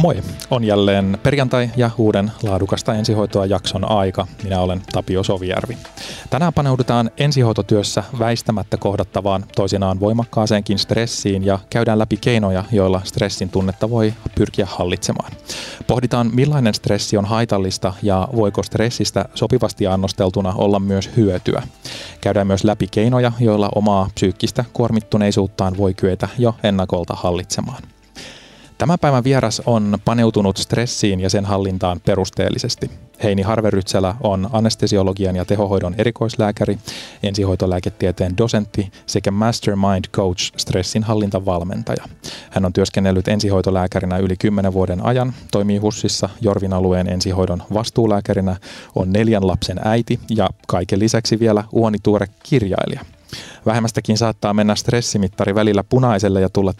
Moi! On jälleen perjantai ja uuden laadukasta ensihoitoa jakson aika. Minä olen Tapio Sovijärvi. Tänään paneudutaan ensihoitotyössä väistämättä kohdattavaan toisinaan voimakkaaseenkin stressiin ja käydään läpi keinoja, joilla stressin tunnetta voi pyrkiä hallitsemaan. Pohditaan millainen stressi on haitallista ja voiko stressistä sopivasti annosteltuna olla myös hyötyä. Käydään myös läpi keinoja, joilla omaa psyykkistä kuormittuneisuuttaan voi kyetä jo ennakolta hallitsemaan. Tämä päivän vieras on paneutunut stressiin ja sen hallintaan perusteellisesti. Heini Harverytselä on anestesiologian ja tehohoidon erikoislääkäri, ensihoitolääketieteen dosentti sekä Mastermind Coach stressin hallintavalmentaja. Hän on työskennellyt ensihoitolääkärinä yli 10 vuoden ajan, toimii HUSissa Jorvin alueen ensihoidon vastuulääkärinä, on neljän lapsen äiti ja kaiken lisäksi vielä uonituore kirjailija – Vähemmästäkin saattaa mennä stressimittari välillä punaiselle ja tulla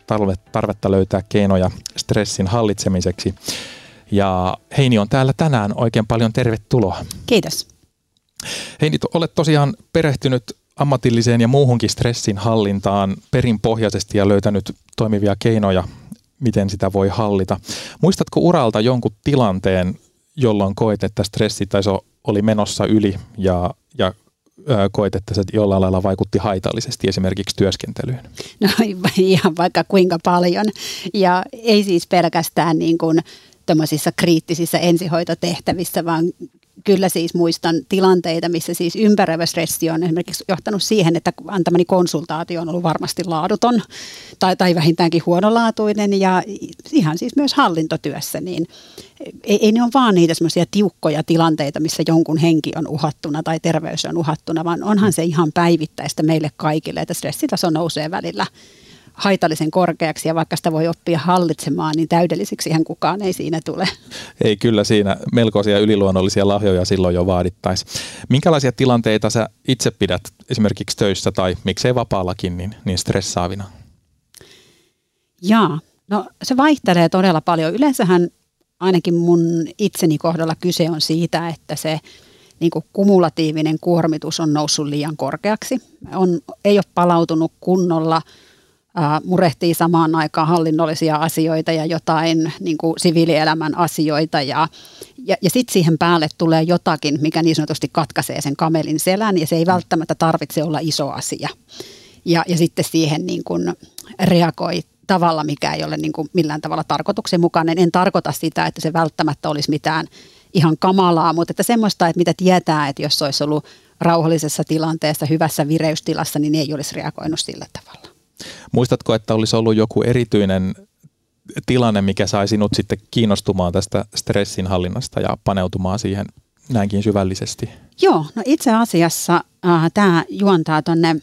tarvetta löytää keinoja stressin hallitsemiseksi. Ja Heini on täällä tänään. Oikein paljon tervetuloa. Kiitos. Heini, olet tosiaan perehtynyt ammatilliseen ja muuhunkin stressin hallintaan perinpohjaisesti ja löytänyt toimivia keinoja, miten sitä voi hallita. Muistatko uralta jonkun tilanteen, jolloin koet, että stressitaso oli menossa yli ja, ja koet, että se jollain lailla vaikutti haitallisesti esimerkiksi työskentelyyn? No ihan vaikka kuinka paljon. Ja ei siis pelkästään niin kuin kriittisissä ensihoitotehtävissä, vaan kyllä siis muistan tilanteita, missä siis ympäröivä stressi on esimerkiksi johtanut siihen, että antamani konsultaatio on ollut varmasti laaduton tai, tai vähintäänkin huonolaatuinen ja ihan siis myös hallintotyössä, niin ei, ei ne ole vaan niitä semmoisia tiukkoja tilanteita, missä jonkun henki on uhattuna tai terveys on uhattuna, vaan onhan se ihan päivittäistä meille kaikille, että stressitaso nousee välillä haitallisen korkeaksi ja vaikka sitä voi oppia hallitsemaan, niin täydelliseksi ihan kukaan ei siinä tule. Ei kyllä siinä melkoisia yliluonnollisia lahjoja silloin jo vaadittaisi. Minkälaisia tilanteita sä itse pidät esimerkiksi töissä tai miksei vapaallakin niin, niin stressaavina? Jaa, no se vaihtelee todella paljon. Yleensähän ainakin mun itseni kohdalla kyse on siitä, että se niin kuin kumulatiivinen kuormitus on noussut liian korkeaksi. On, ei ole palautunut kunnolla – murehtii samaan aikaan hallinnollisia asioita ja jotain niin kuin siviilielämän asioita ja, ja, ja sitten siihen päälle tulee jotakin, mikä niin sanotusti katkaisee sen kamelin selän ja se ei välttämättä tarvitse olla iso asia. Ja, ja sitten siihen niin kuin reagoi tavalla, mikä ei ole niin kuin millään tavalla tarkoituksenmukainen. En tarkoita sitä, että se välttämättä olisi mitään ihan kamalaa, mutta että semmoista, että mitä tietää, että jos olisi ollut rauhallisessa tilanteessa, hyvässä vireystilassa, niin ei olisi reagoinut sillä tavalla. Muistatko, että olisi ollut joku erityinen tilanne, mikä sai sinut sitten kiinnostumaan tästä stressin hallinnasta ja paneutumaan siihen näinkin syvällisesti? Joo, no itse asiassa äh, tämä juontaa tuonne,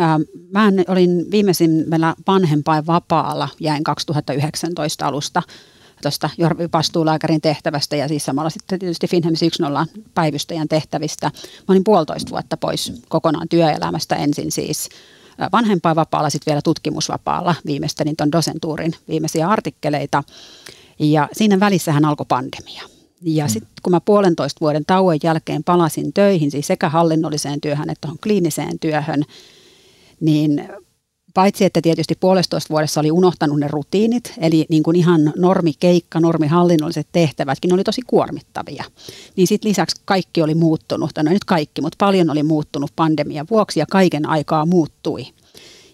äh, mä olin viimeisimmällä vanhempain vapaalla, jäin 2019 alusta tuosta vastuulääkärin tehtävästä ja siis samalla sitten tietysti Finhemis 1.0 päivystäjän tehtävistä. Mä olin puolitoista vuotta pois kokonaan työelämästä ensin siis vanhempainvapaalla, sitten vielä tutkimusvapaalla viimeistelin tuon dosentuurin viimeisiä artikkeleita. Ja siinä välissähän alkoi pandemia. Ja mm. sitten kun mä puolentoista vuoden tauon jälkeen palasin töihin, siis sekä hallinnolliseen työhön että tuohon kliiniseen työhön, niin Paitsi, että tietysti puolestoista vuodessa oli unohtanut ne rutiinit, eli niin kuin ihan normikeikka, normihallinnolliset tehtävätkin oli tosi kuormittavia. Niin sitten lisäksi kaikki oli muuttunut, no nyt kaikki, mutta paljon oli muuttunut pandemian vuoksi ja kaiken aikaa muuttui.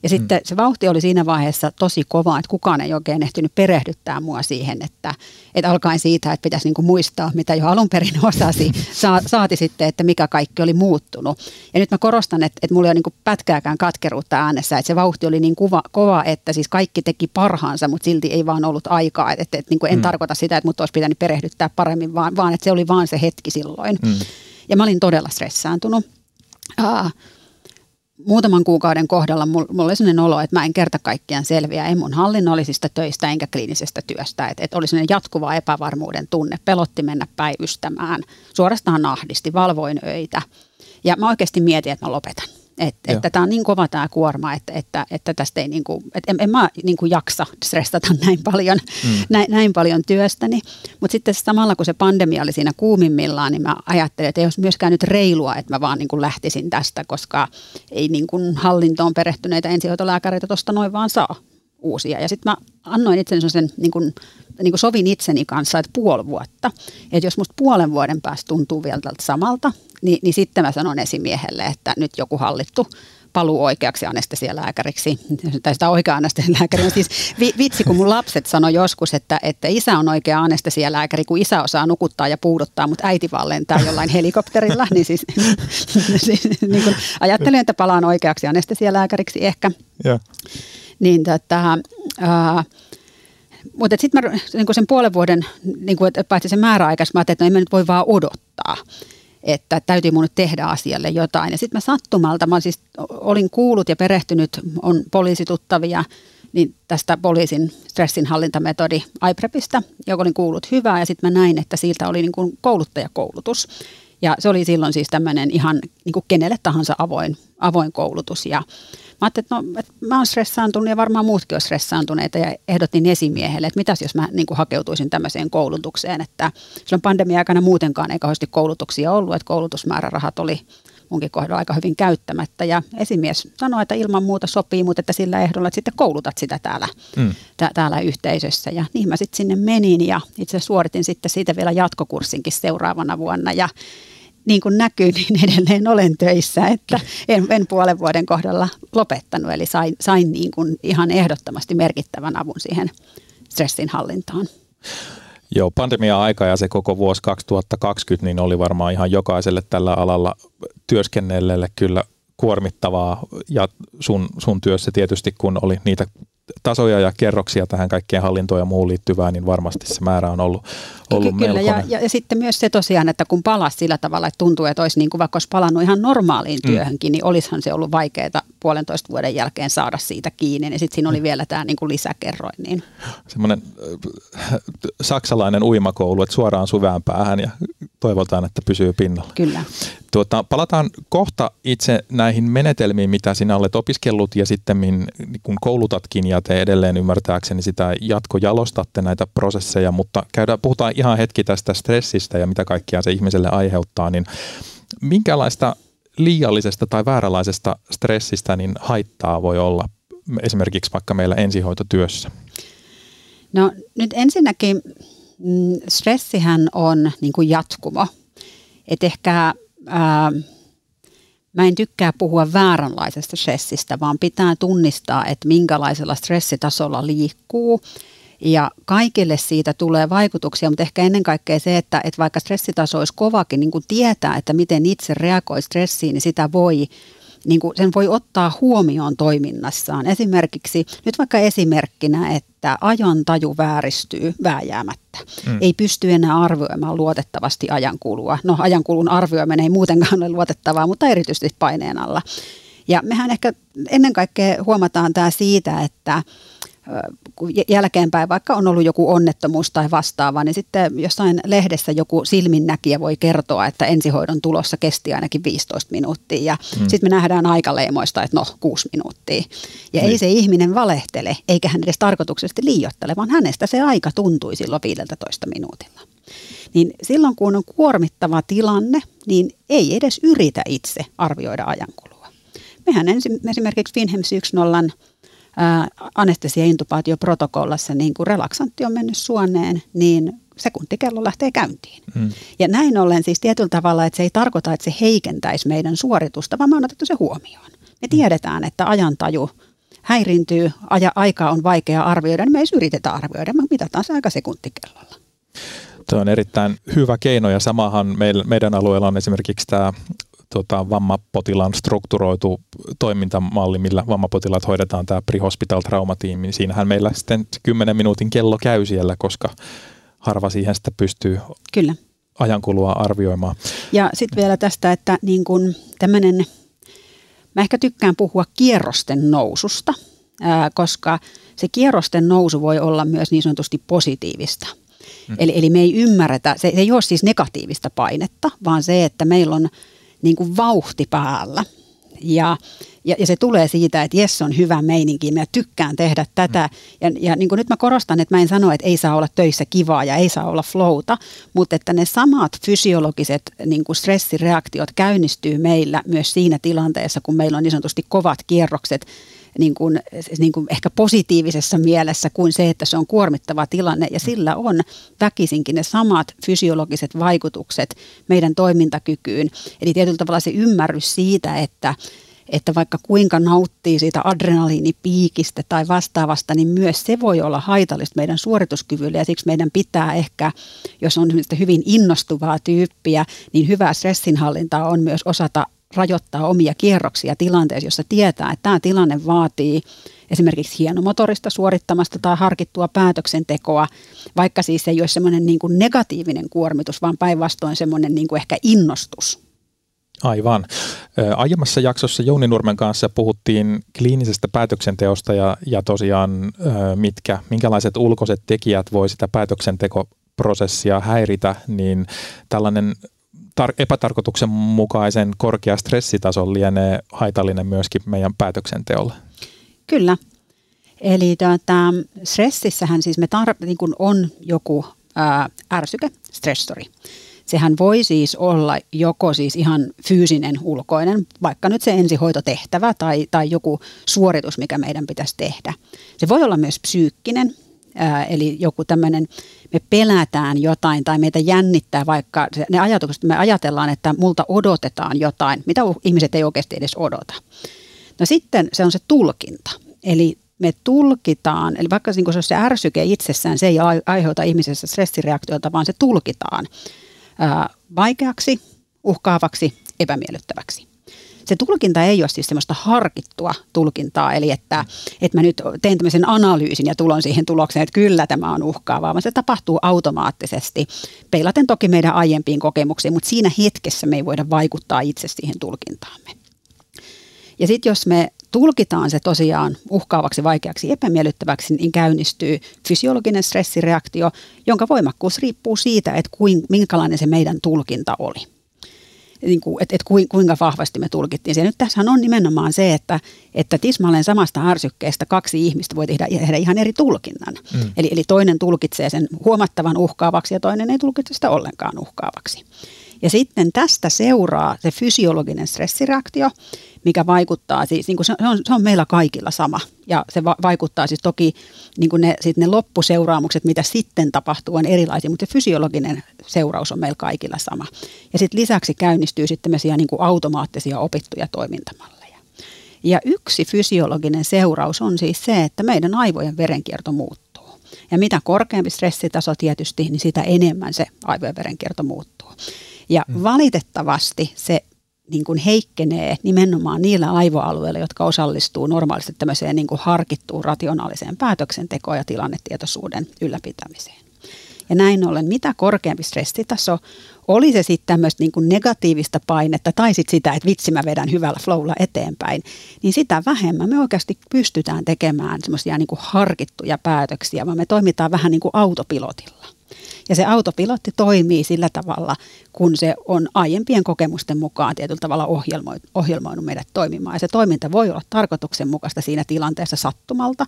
Ja sitten mm. se vauhti oli siinä vaiheessa tosi kova, että kukaan ei oikein ehtinyt perehdyttää mua siihen, että, että alkaen siitä, että pitäisi niinku muistaa, mitä jo alun perin osasi, Sa, saati sitten, että mikä kaikki oli muuttunut. Ja nyt mä korostan, että, että mulla ei ole niinku pätkääkään katkeruutta äänessä, että se vauhti oli niin kuva, kova, että siis kaikki teki parhaansa, mutta silti ei vaan ollut aikaa. Että, että, että niinku en mm. tarkoita sitä, että mut olisi pitänyt perehdyttää paremmin, vaan, vaan että se oli vaan se hetki silloin. Mm. Ja mä olin todella stressaantunut. Uh, muutaman kuukauden kohdalla mulla oli sellainen olo, että mä en kerta kaikkiaan selviä, ei mun hallinnollisista töistä enkä kliinisestä työstä. Että et oli sellainen jatkuva epävarmuuden tunne, pelotti mennä päivystämään, suorastaan ahdisti, valvoin öitä. Ja mä oikeasti mietin, että mä lopetan. Et, että tämä on niin kova tämä kuorma, että, että, että tästä ei niin kuin, että en, en mä niin kuin jaksa stressata näin paljon, mm. näin, näin paljon työstäni. Mutta sitten samalla kun se pandemia oli siinä kuumimmillaan, niin mä ajattelin, että ei olisi myöskään nyt reilua, että mä vaan niin kuin lähtisin tästä, koska ei niin kuin hallintoon perehtyneitä ensihoitolääkäreitä tuosta noin vaan saa uusia. Ja sitten mä annoin itseni sen, niin kuin, niin kuin sovin itseni kanssa, että puoli vuotta. Että jos musta puolen vuoden päästä tuntuu vielä tältä samalta, niin, niin sitten mä sanon esimiehelle, että nyt joku hallittu paluu oikeaksi anestesialääkäriksi, tai sitä oikea anestesialääkäri. Siis vitsi, kun mun lapset sanoi joskus, että, että isä on oikea anestesialääkäri, kun isä osaa nukuttaa ja puuduttaa, mutta äiti vaan lentää jollain helikopterilla. niin siis, siis niin kun ajattelin, että palaan oikeaksi anestesialääkäriksi ehkä. Ja. Niin tota, äh, mutta sitten mä niin sen puolen vuoden, niin kuin, paitsi sen määräaikaisesti, mä ajattelin, että no, en mä nyt voi vaan odottaa että täytyy mun nyt tehdä asialle jotain. Ja sitten mä sattumalta, mä siis olin kuullut ja perehtynyt, on poliisituttavia, niin tästä poliisin stressinhallintametodi IPREPistä, joka olin kuullut hyvää, ja sitten mä näin, että siitä oli niin kuin kouluttajakoulutus. Ja se oli silloin siis tämmöinen ihan niin kuin kenelle tahansa avoin, avoin koulutus. Ja Mä ajattelin, että, no, että mä oon stressaantunut ja varmaan muutkin on stressaantuneita ja ehdotin esimiehelle, että mitäs jos mä niin kuin hakeutuisin tämmöiseen koulutukseen, että silloin pandemia-aikana muutenkaan ei kauheasti koulutuksia ollut, että koulutusmäärärahat oli munkin kohdalla aika hyvin käyttämättä. Ja esimies sanoi, että ilman muuta sopii, mutta että sillä ehdolla, että sitten koulutat sitä täällä, mm. tä- täällä yhteisössä. Ja niin mä sitten sinne menin ja itse suoritin sitten siitä vielä jatkokurssinkin seuraavana vuonna. Ja niin kuin näkyy, niin edelleen olen töissä, että en, en puolen vuoden kohdalla lopettanut, eli sain, sain niin kuin ihan ehdottomasti merkittävän avun siihen stressin hallintaan. Joo, pandemia-aika ja se koko vuosi 2020 niin oli varmaan ihan jokaiselle tällä alalla työskennelleelle kyllä kuormittavaa ja sun, sun työssä tietysti, kun oli niitä tasoja ja kerroksia tähän kaikkeen hallintoon ja muuhun liittyvään, niin varmasti se määrä on ollut, ollut Kyllä, melkoinen. Ja, ja, ja sitten myös se tosiaan, että kun palasi sillä tavalla, että tuntuu, että olisi niin kuin vaikka olisi palannut ihan normaaliin mm. työhönkin, mm. niin olisihan se ollut vaikeaa puolentoista vuoden jälkeen saada siitä kiinni. Ja sitten siinä oli mm. vielä tämä niin kuin lisäkerroin. Niin. Semmoinen äh, saksalainen uimakoulu, että suoraan syvään päähän ja toivotaan, että pysyy pinnalla. Kyllä. Tuota, palataan kohta itse näihin menetelmiin, mitä sinä olet opiskellut ja sitten kun koulutatkin ja te edelleen ymmärtääkseni sitä jatkojalostatte näitä prosesseja, mutta käydään, puhutaan ihan hetki tästä stressistä ja mitä kaikkia se ihmiselle aiheuttaa, niin minkälaista liiallisesta tai vääränlaisesta stressistä niin haittaa voi olla esimerkiksi vaikka meillä ensihoitotyössä? No nyt ensinnäkin stressihän on niin kuin jatkumo. Et ehkä ää, mä en tykkää puhua vääränlaisesta stressistä, vaan pitää tunnistaa, että minkälaisella stressitasolla liikkuu. Ja kaikille siitä tulee vaikutuksia, mutta ehkä ennen kaikkea se, että, että vaikka stressitaso olisi kovakin, niin kuin tietää, että miten itse reagoi stressiin, niin sitä voi niin kuin sen voi ottaa huomioon toiminnassaan. Esimerkiksi, nyt vaikka esimerkkinä, että ajan taju vääristyy vääjäämättä. Mm. Ei pysty enää arvioimaan luotettavasti ajankulua. No ajankulun arvioiminen ei muutenkaan ole luotettavaa, mutta erityisesti paineen alla. Ja mehän ehkä ennen kaikkea huomataan tämä siitä, että jälkeenpäin, vaikka on ollut joku onnettomuus tai vastaava, niin sitten jossain lehdessä joku silminnäkijä voi kertoa, että ensihoidon tulossa kesti ainakin 15 minuuttia. Ja mm. sitten me nähdään aikaleimoista, että no, 6 minuuttia. Ja niin. ei se ihminen valehtele, eikä hän edes tarkoituksesti liiottele, vaan hänestä se aika tuntui silloin 15 minuutilla. Niin silloin, kun on kuormittava tilanne, niin ei edes yritä itse arvioida ajankulua. Mehän esimerkiksi Finhems 1.0 anestesia-intubaatioprotokollassa niin kun relaksantti on mennyt suoneen, niin sekuntikello lähtee käyntiin. Hmm. Ja näin ollen siis tietyllä tavalla, että se ei tarkoita, että se heikentäisi meidän suoritusta, vaan me on otettu se huomioon. Me hmm. tiedetään, että ajantaju häirintyy, aja, aika on vaikea arvioida, niin me ei yritetä arvioida, me mitataan se aika sekuntikellolla. Tuo on erittäin hyvä keino ja samahan meidän alueella on esimerkiksi tämä tota, vammapotilaan strukturoitu toimintamalli, millä vammapotilaat hoidetaan tämä pre-hospital traumatiimi, niin siinähän meillä sitten 10 minuutin kello käy siellä, koska harva siihen sitten pystyy Kyllä. ajankulua arvioimaan. Ja sitten vielä tästä, että niin kun tämmöinen, mä ehkä tykkään puhua kierrosten noususta, ää, koska se kierrosten nousu voi olla myös niin sanotusti positiivista. Hmm. Eli, eli me ei ymmärretä, se, se ei ole siis negatiivista painetta, vaan se, että meillä on niin kuin vauhti päällä. Ja, ja, ja se tulee siitä, että jes on hyvä meininki, mä tykkään tehdä tätä. Ja, ja niin kuin nyt mä korostan, että mä en sano, että ei saa olla töissä kivaa ja ei saa olla flowta, mutta että ne samat fysiologiset niin kuin stressireaktiot käynnistyy meillä myös siinä tilanteessa, kun meillä on niin sanotusti kovat kierrokset niin kuin, niin kuin ehkä positiivisessa mielessä kuin se, että se on kuormittava tilanne. Ja sillä on väkisinkin ne samat fysiologiset vaikutukset meidän toimintakykyyn. Eli tietyllä tavalla se ymmärrys siitä, että että vaikka kuinka nauttii siitä adrenaliinipiikistä tai vastaavasta, niin myös se voi olla haitallista meidän suorituskyvylle ja siksi meidän pitää ehkä, jos on hyvin innostuvaa tyyppiä, niin hyvää stressinhallintaa on myös osata rajoittaa omia kierroksia tilanteessa, jossa tietää, että tämä tilanne vaatii esimerkiksi hienomotorista suorittamasta tai harkittua päätöksentekoa, vaikka siis ei ole semmoinen niin kuin negatiivinen kuormitus, vaan päinvastoin semmoinen niin kuin ehkä innostus. Aivan. Aiemmassa jaksossa Jouni Nurmen kanssa puhuttiin kliinisestä päätöksenteosta ja, ja tosiaan mitkä, minkälaiset ulkoiset tekijät voi sitä päätöksentekoprosessia häiritä, niin tällainen tar- epätarkoituksenmukaisen korkea stressitaso lienee haitallinen myöskin meidän päätöksenteolle. Kyllä. Eli tuota, stressissähän siis me tar- niin kun on joku ää, ärsyke, stressori. Sehän voi siis olla joko siis ihan fyysinen, ulkoinen, vaikka nyt se ensihoitotehtävä tai, tai joku suoritus, mikä meidän pitäisi tehdä. Se voi olla myös psyykkinen, ää, eli joku tämmöinen, me pelätään jotain tai meitä jännittää vaikka ne ajatukset, me ajatellaan, että multa odotetaan jotain, mitä ihmiset ei oikeasti edes odota. No sitten se on se tulkinta, eli me tulkitaan, eli vaikka niin se se ärsyke itsessään, se ei aiheuta ihmisessä stressireaktiota, vaan se tulkitaan ää, vaikeaksi, uhkaavaksi, epämiellyttäväksi. Se tulkinta ei ole siis semmoista harkittua tulkintaa, eli että, että mä nyt teen tämmöisen analyysin ja tulon siihen tulokseen, että kyllä tämä on uhkaavaa, vaan se tapahtuu automaattisesti, peilaten toki meidän aiempiin kokemuksiin, mutta siinä hetkessä me ei voida vaikuttaa itse siihen tulkintaamme. Ja sitten jos me tulkitaan se tosiaan uhkaavaksi, vaikeaksi, epämiellyttäväksi, niin käynnistyy fysiologinen stressireaktio, jonka voimakkuus riippuu siitä, että kuin, minkälainen se meidän tulkinta oli. Niin kuin, että, että kuinka vahvasti me tulkittiin se. Nyt tässä on nimenomaan se, että, että tismalleen samasta ärsykkeestä kaksi ihmistä voi tehdä, tehdä ihan eri tulkinnan. Mm. Eli, eli toinen tulkitsee sen huomattavan uhkaavaksi ja toinen ei tulkitse sitä ollenkaan uhkaavaksi. Ja sitten tästä seuraa se fysiologinen stressireaktio, mikä vaikuttaa siis, niin kuin se, on, se on meillä kaikilla sama. Ja se va- vaikuttaa siis toki, niin kuin ne, sit ne loppuseuraamukset, mitä sitten tapahtuu, on erilaisia, mutta se fysiologinen seuraus on meillä kaikilla sama. Ja sitten lisäksi käynnistyy sitten niin kuin automaattisia opittuja toimintamalleja. Ja yksi fysiologinen seuraus on siis se, että meidän aivojen verenkierto muuttuu. Ja mitä korkeampi stressitaso tietysti, niin sitä enemmän se aivojen verenkierto muuttuu. Ja mm. valitettavasti se niin kuin heikkenee nimenomaan niillä aivoalueilla, jotka osallistuu normaalisti tämmöiseen niin kuin harkittuun rationaaliseen päätöksentekoon ja tilannetietoisuuden ylläpitämiseen. Ja näin ollen, mitä korkeampi stressitaso, oli se sitten tämmöistä niin kuin negatiivista painetta tai sitten sitä, että vitsi mä vedän hyvällä flowlla eteenpäin, niin sitä vähemmän me oikeasti pystytään tekemään semmoisia niin kuin harkittuja päätöksiä, vaan me toimitaan vähän niin kuin autopilotilla. Ja se autopilotti toimii sillä tavalla, kun se on aiempien kokemusten mukaan tietyllä tavalla ohjelmoinut meidät toimimaan. Ja se toiminta voi olla tarkoituksenmukaista siinä tilanteessa sattumalta.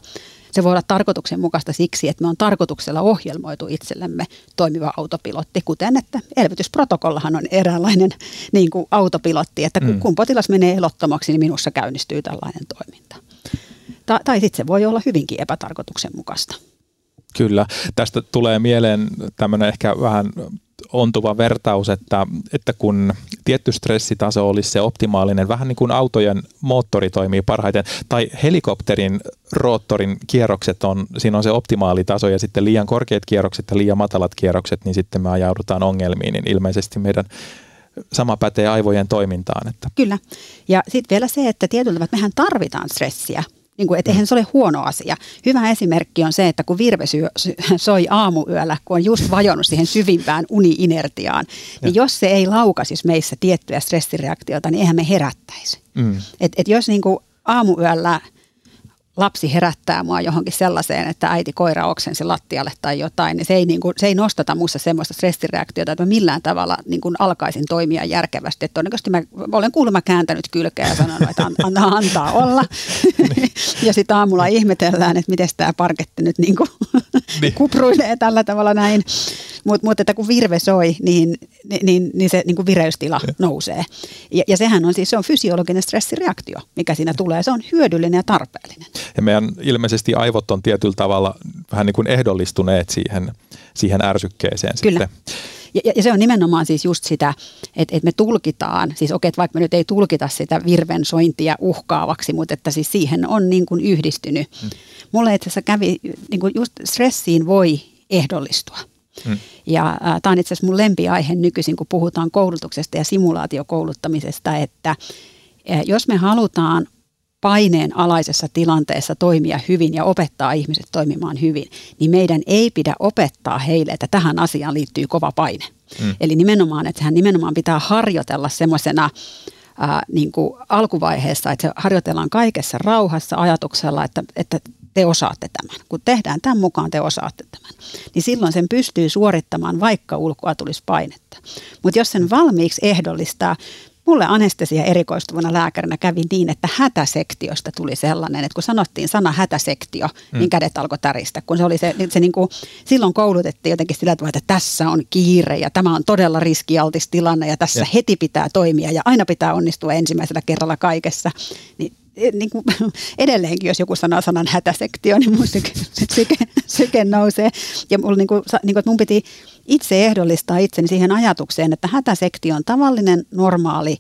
Se voi olla tarkoituksenmukaista siksi, että me on tarkoituksella ohjelmoitu itsellemme toimiva autopilotti, kuten että elvytysprotokollahan on eräänlainen niin kuin autopilotti, että kun, mm. kun potilas menee elottomaksi, niin minussa käynnistyy tällainen toiminta. Ta- tai sitten se voi olla hyvinkin epätarkoituksenmukaista. Kyllä, tästä tulee mieleen tämmöinen ehkä vähän ontuva vertaus, että, että kun tietty stressitaso olisi se optimaalinen, vähän niin kuin autojen moottori toimii parhaiten, tai helikopterin roottorin kierrokset on, siinä on se optimaalitaso ja sitten liian korkeat kierrokset ja liian matalat kierrokset, niin sitten me ajaudutaan ongelmiin, niin ilmeisesti meidän sama pätee aivojen toimintaan. Että. Kyllä. Ja sitten vielä se, että tietyllä tavalla mehän tarvitaan stressiä niin kuin, että eihän se ole huono asia. Hyvä esimerkki on se, että kun virve soi aamuyöllä, kun on just vajonnut siihen syvimpään uni-inertiaan, niin jos se ei laukaisi meissä tiettyjä stressireaktiota, niin eihän me herättäisi. Mm. Et, et jos niin kuin aamuyöllä – lapsi herättää mua johonkin sellaiseen, että äiti koira oksensi lattialle tai jotain, niin se ei, niin kuin, se ei nostata minussa semmoista stressireaktiota, että mä millään tavalla niin kuin alkaisin toimia järkevästi. Että todennäköisesti mä olen kuulemma kääntänyt kylkeä ja sanonut, että antaa, antaa olla. ja sitten aamulla ihmetellään, että miten tämä parketti nyt niin kuin niin. kupruilee tällä tavalla näin. Mutta mut, että kun virve soi, niin, niin, niin se niin kuin vireystila ja. nousee. Ja, ja sehän on siis se on fysiologinen stressireaktio, mikä siinä tulee. Se on hyödyllinen ja tarpeellinen. Ja meidän ilmeisesti aivot on tietyllä tavalla vähän niin kuin ehdollistuneet siihen, siihen ärsykkeeseen Kyllä. sitten. Ja, ja se on nimenomaan siis just sitä, että, että me tulkitaan, siis okei, että vaikka me nyt ei tulkita sitä virven sointia uhkaavaksi, mutta että siis siihen on niin kuin yhdistynyt. Hmm. Mulle itse asiassa kävi, niin kuin just stressiin voi ehdollistua. Hmm. Ja äh, tämä on itse asiassa mun lempiaihe nykyisin, kun puhutaan koulutuksesta ja simulaatiokouluttamisesta, että äh, jos me halutaan paineen alaisessa tilanteessa toimia hyvin ja opettaa ihmiset toimimaan hyvin, niin meidän ei pidä opettaa heille, että tähän asiaan liittyy kova paine. Mm. Eli nimenomaan, että sehän nimenomaan pitää harjoitella semmoisena niin alkuvaiheessa, että se harjoitellaan kaikessa rauhassa ajatuksella, että, että te osaatte tämän. Kun tehdään tämän mukaan, te osaatte tämän. Niin silloin sen pystyy suorittamaan, vaikka ulkoa tulisi painetta. Mutta jos sen valmiiksi ehdollistaa, Mulle anestesia erikoistuvana lääkärinä kävi niin, että hätäsektiosta tuli sellainen, että kun sanottiin sana hätäsektio, mm. niin kädet alkoi täristä. Kun se oli se, se niin kuin, silloin koulutettiin jotenkin sillä tavalla, että tässä on kiire ja tämä on todella riskialtis tilanne ja tässä ja. heti pitää toimia ja aina pitää onnistua ensimmäisellä kerralla kaikessa. Niin niin kuin, edelleenkin, jos joku sanoo sanan hätäsektio, niin mun syke, syke, syke nousee. Ja mulla, niin kuin, niin kuin, että mun piti itse ehdollistaa itseni siihen ajatukseen, että hätäsektio on tavallinen, normaali,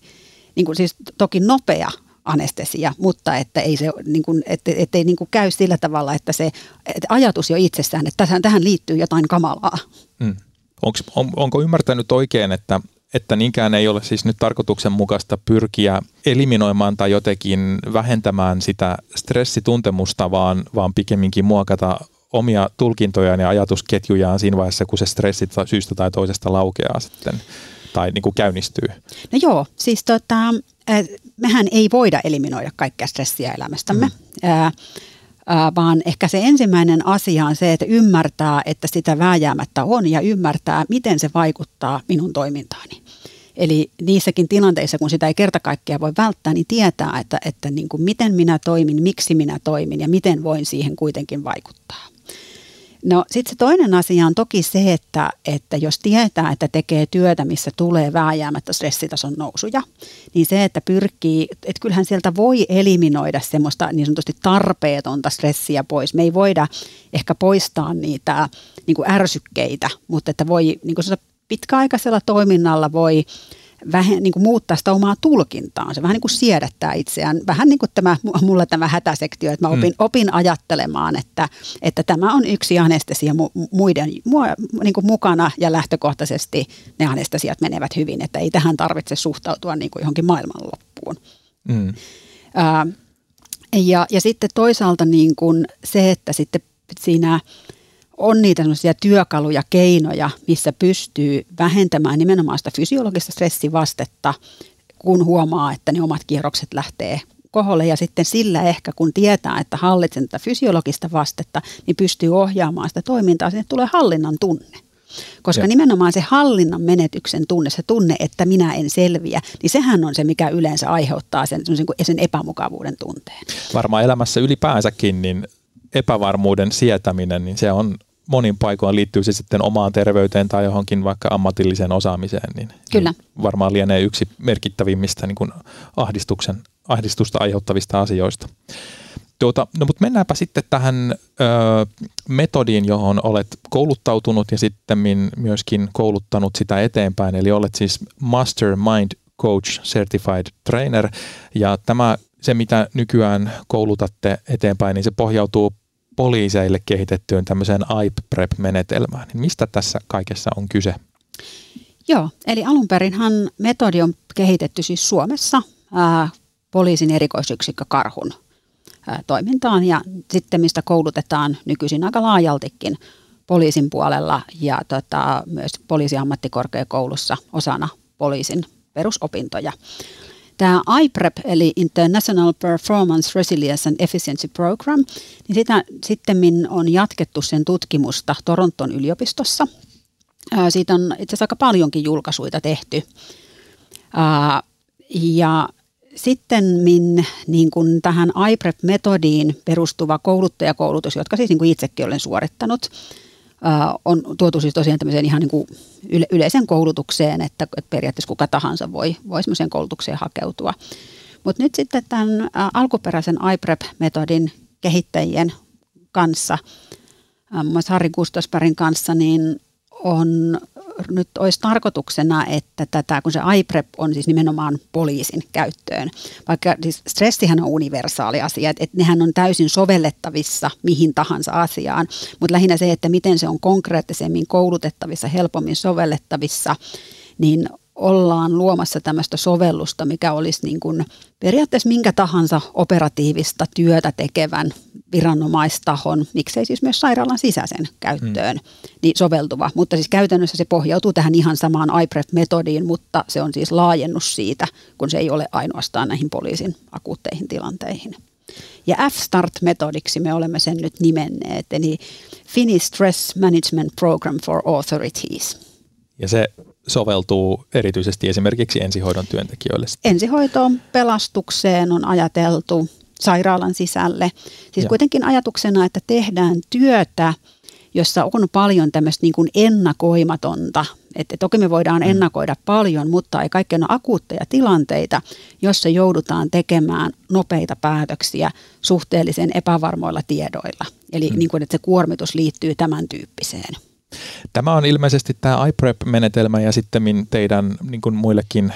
niin kuin siis toki nopea anestesia, mutta että ei se, niin kuin, että, ettei niin kuin käy sillä tavalla, että se että ajatus jo itsessään, että tähän, tähän liittyy jotain kamalaa. Hmm. Onks, on, onko ymmärtänyt oikein, että että niinkään ei ole siis nyt tarkoituksenmukaista pyrkiä eliminoimaan tai jotenkin vähentämään sitä stressituntemusta, vaan, vaan pikemminkin muokata omia tulkintojaan ja ajatusketjujaan siinä vaiheessa, kun se stressi syystä tai toisesta laukeaa sitten tai niin kuin käynnistyy? No joo, siis tota, mehän ei voida eliminoida kaikkea stressiä elämästämme. Mm. Äh, vaan ehkä se ensimmäinen asia on se, että ymmärtää, että sitä vääjäämättä on ja ymmärtää, miten se vaikuttaa minun toimintaani. Eli niissäkin tilanteissa, kun sitä ei kerta kaikkea voi välttää, niin tietää, että, että niin kuin miten minä toimin, miksi minä toimin ja miten voin siihen kuitenkin vaikuttaa. No sitten se toinen asia on toki se, että, että jos tietää, että tekee työtä, missä tulee vääjäämättä stressitason nousuja, niin se, että pyrkii, että kyllähän sieltä voi eliminoida semmoista niin sanotusti tarpeetonta stressiä pois. Me ei voida ehkä poistaa niitä niin kuin ärsykkeitä, mutta että voi niin kuin pitkäaikaisella toiminnalla voi vähän niin kuin muuttaa sitä omaa tulkintaa. Se vähän niin kuin siedättää itseään. Vähän niin kuin tämä, mulla tämä hätäsektio, että mä opin, mm. opin ajattelemaan, että, että tämä on yksi anestesia muiden niin kuin mukana ja lähtökohtaisesti ne anestesiat menevät hyvin, että ei tähän tarvitse suhtautua niin kuin johonkin maailmanloppuun. Mm. Ää, ja, ja sitten toisaalta niin kuin se, että sitten siinä on niitä työkaluja, keinoja, missä pystyy vähentämään nimenomaan sitä fysiologista stressivastetta, kun huomaa, että ne omat kierrokset lähtee koholle ja sitten sillä ehkä, kun tietää, että hallitsen tätä fysiologista vastetta, niin pystyy ohjaamaan sitä toimintaa, sinne tulee hallinnan tunne. Koska ja. nimenomaan se hallinnan menetyksen tunne, se tunne, että minä en selviä, niin sehän on se, mikä yleensä aiheuttaa sen, sen epämukavuuden tunteen. Varmaan elämässä ylipäänsäkin, niin epävarmuuden sietäminen, niin se on monin paikoin liittyy se sitten omaan terveyteen tai johonkin vaikka ammatilliseen osaamiseen, niin, Kyllä. niin varmaan lienee yksi merkittävimmistä niin kuin ahdistuksen, ahdistusta aiheuttavista asioista. Tuota, no mutta mennäänpä sitten tähän ö, metodiin, johon olet kouluttautunut ja sitten myöskin kouluttanut sitä eteenpäin. Eli olet siis Mastermind Coach Certified Trainer ja tämä se, mitä nykyään koulutatte eteenpäin, niin se pohjautuu poliiseille kehitettyyn tämmöiseen IPREP-menetelmään. Niin mistä tässä kaikessa on kyse? Joo, eli alun perinhan metodi on kehitetty siis Suomessa ää, poliisin erikoisyksikkö Karhun ää, toimintaan ja sitten mistä koulutetaan nykyisin aika laajaltikin poliisin puolella ja tota, myös poliisiammattikorkeakoulussa osana poliisin perusopintoja. Tämä IPREP, eli International Performance Resilience and Efficiency Program, niin sitä sitten on jatkettu sen tutkimusta Toronton yliopistossa. Siitä on itse asiassa aika paljonkin julkaisuja tehty. Ja sitten min, niin kuin tähän IPREP-metodiin perustuva kouluttajakoulutus, jotka siis niin kuin itsekin olen suorittanut, on tuotu siis tosiaan tämmöiseen ihan niin kuin yle, yleisen koulutukseen, että, että periaatteessa kuka tahansa voi, voi semmoiseen koulutukseen hakeutua. Mutta nyt sitten tämän alkuperäisen iPrep-metodin kehittäjien kanssa, muun muassa Harri Gustosbergin kanssa, niin on nyt olisi tarkoituksena, että tätä, kun se iPrep on siis nimenomaan poliisin käyttöön, vaikka siis stressihän on universaali asia, että, että nehän on täysin sovellettavissa mihin tahansa asiaan, mutta lähinnä se, että miten se on konkreettisemmin koulutettavissa, helpommin sovellettavissa, niin ollaan luomassa tämmöistä sovellusta, mikä olisi niin kuin periaatteessa minkä tahansa operatiivista työtä tekevän viranomaistahon, miksei siis myös sairaalan sisäisen käyttöön, mm. niin soveltuva. Mutta siis käytännössä se pohjautuu tähän ihan samaan iPrep-metodiin, mutta se on siis laajennus siitä, kun se ei ole ainoastaan näihin poliisin akuutteihin tilanteihin. Ja F-START-metodiksi me olemme sen nyt nimenneet, eli Finnish Stress Management Program for Authorities. Ja se soveltuu erityisesti esimerkiksi ensihoidon työntekijöille? Ensihoitoon, pelastukseen on ajateltu sairaalan sisälle. Siis ja. kuitenkin ajatuksena, että tehdään työtä, jossa on paljon tämmöistä niin kuin ennakoimatonta. Että toki me voidaan mm. ennakoida paljon, mutta ei kaikkein ole akuutteja tilanteita, jossa joudutaan tekemään nopeita päätöksiä suhteellisen epävarmoilla tiedoilla. Eli mm. niin kuin, että se kuormitus liittyy tämän tyyppiseen. Tämä on ilmeisesti tämä iPrep-menetelmä ja sitten teidän niin kuin muillekin